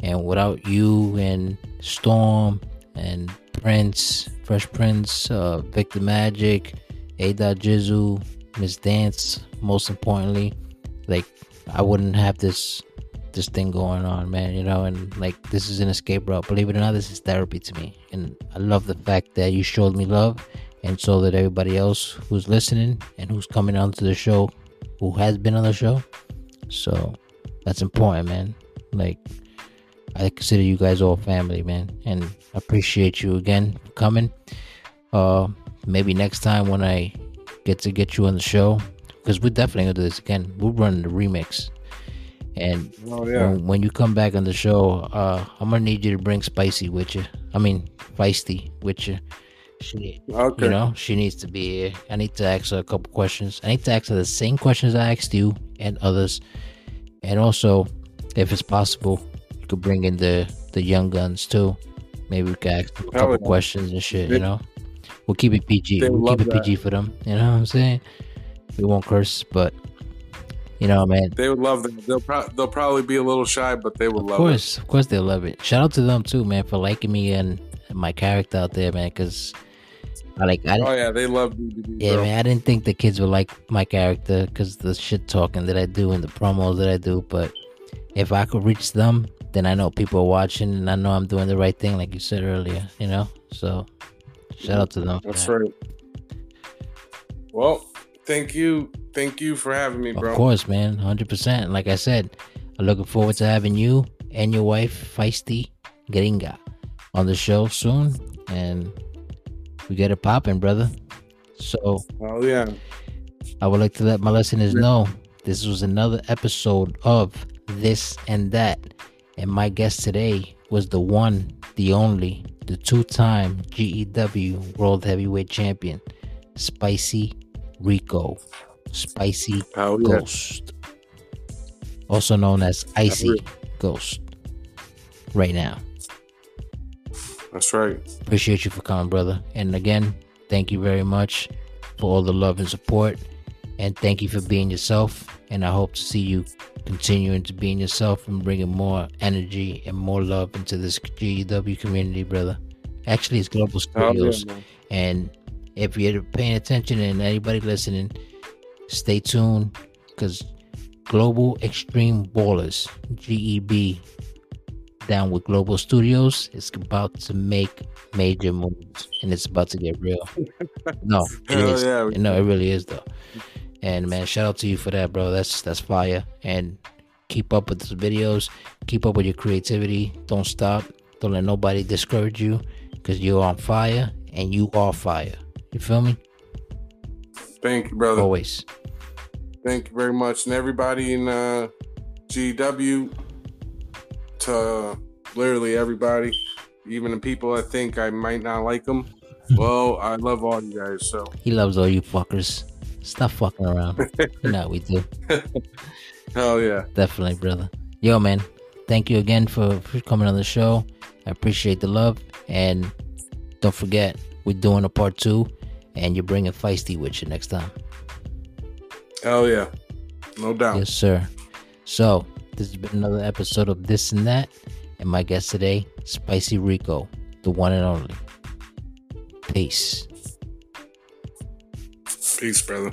and without you and Storm and Prince, Fresh Prince, uh, Victor Magic, A Jizu, Miss Dance, most importantly, like I wouldn't have this this thing going on, man, you know, and like this is an escape route. Believe it or not, this is therapy to me. And I love the fact that you showed me love and so that everybody else who's listening and who's coming onto the show who has been on the show. So that's important, man. Like I consider you guys all family, man. And appreciate you again for coming. Uh maybe next time when I get to get you on the show, because we're definitely gonna do this again. We're running the remix, and Oh yeah. when, when you come back on the show, uh, I'm gonna need you to bring Spicy with you. I mean, Feisty with you. She, Okay. you know, she needs to be here. I need to ask her a couple questions. I need to ask her the same questions I asked you and others, and also, if it's possible, could bring in the the young guns too. Maybe we could ask them a Hell couple yeah. questions and shit. They- You know, we'll keep it PG. We'll keep it that. PG for them. You know what I'm saying? We won't curse, but you know, man. They would love that. They'll pro- they'll probably be a little shy, but they would love. Of love course, of course, they'll love it. Shout out to them too, man, for liking me and my character out there, man. Because I like, I, Oh yeah, they love yeah, bro. man. I didn't think the kids would like my character because the shit talking that I do and the promos that I do. But if I could reach them, then I know people are watching, and I know I'm doing the right thing, like you said earlier. You know, so shout out to them. That's that. right. Well, thank you, thank you for having me, bro. Of course, man, hundred percent. Like I said, I'm looking forward to having you and your wife, Feisty Gringa, on the show soon, and we get it popping, brother. So Oh yeah, I would like to let my listeners know this was another episode of This and That, and my guest today was the one, the only, the two-time GEW World Heavyweight Champion, Spicy Rico, Spicy oh yeah. Ghost, also known as Icy Ghost. Right now, That's right. appreciate you for coming, brother. And again, thank you very much for all the love and support, and thank you for being yourself. And I hope to see you continuing to being yourself and bringing more energy and more love into this GEW community, brother. Actually, it's Global Oh Studios. yeah. And if you're paying attention and anybody listening, stay tuned because Global Extreme Ballers, GEB, down with Global Studios, is about to make major moves and it's about to get real. no, it Hell is. yeah, No, it really is though. And man, shout out to you for that, bro. That's that's fire. And keep up with those videos. Keep up with your creativity. Don't stop. Don't let nobody discourage you because you're on fire and you are fire. You feel me? Thank you, brother. Always. Thank you very much, and everybody in uh, GW. To literally everybody, even the people I think I might not like them. Well, I love all you guys. So He loves all you fuckers. Stop fucking around. you know we do. Oh yeah. Definitely, brother. Yo, man. Thank you again for, for coming on the show. I appreciate the love. And don't forget, we're doing a part two, and you're bringing Feisty with you next time. Oh, yeah. No doubt. Yes, sir. So, this has been another episode of This and That. And my guest today, Spicy Rico, the one and only. Peace. Peace, brother.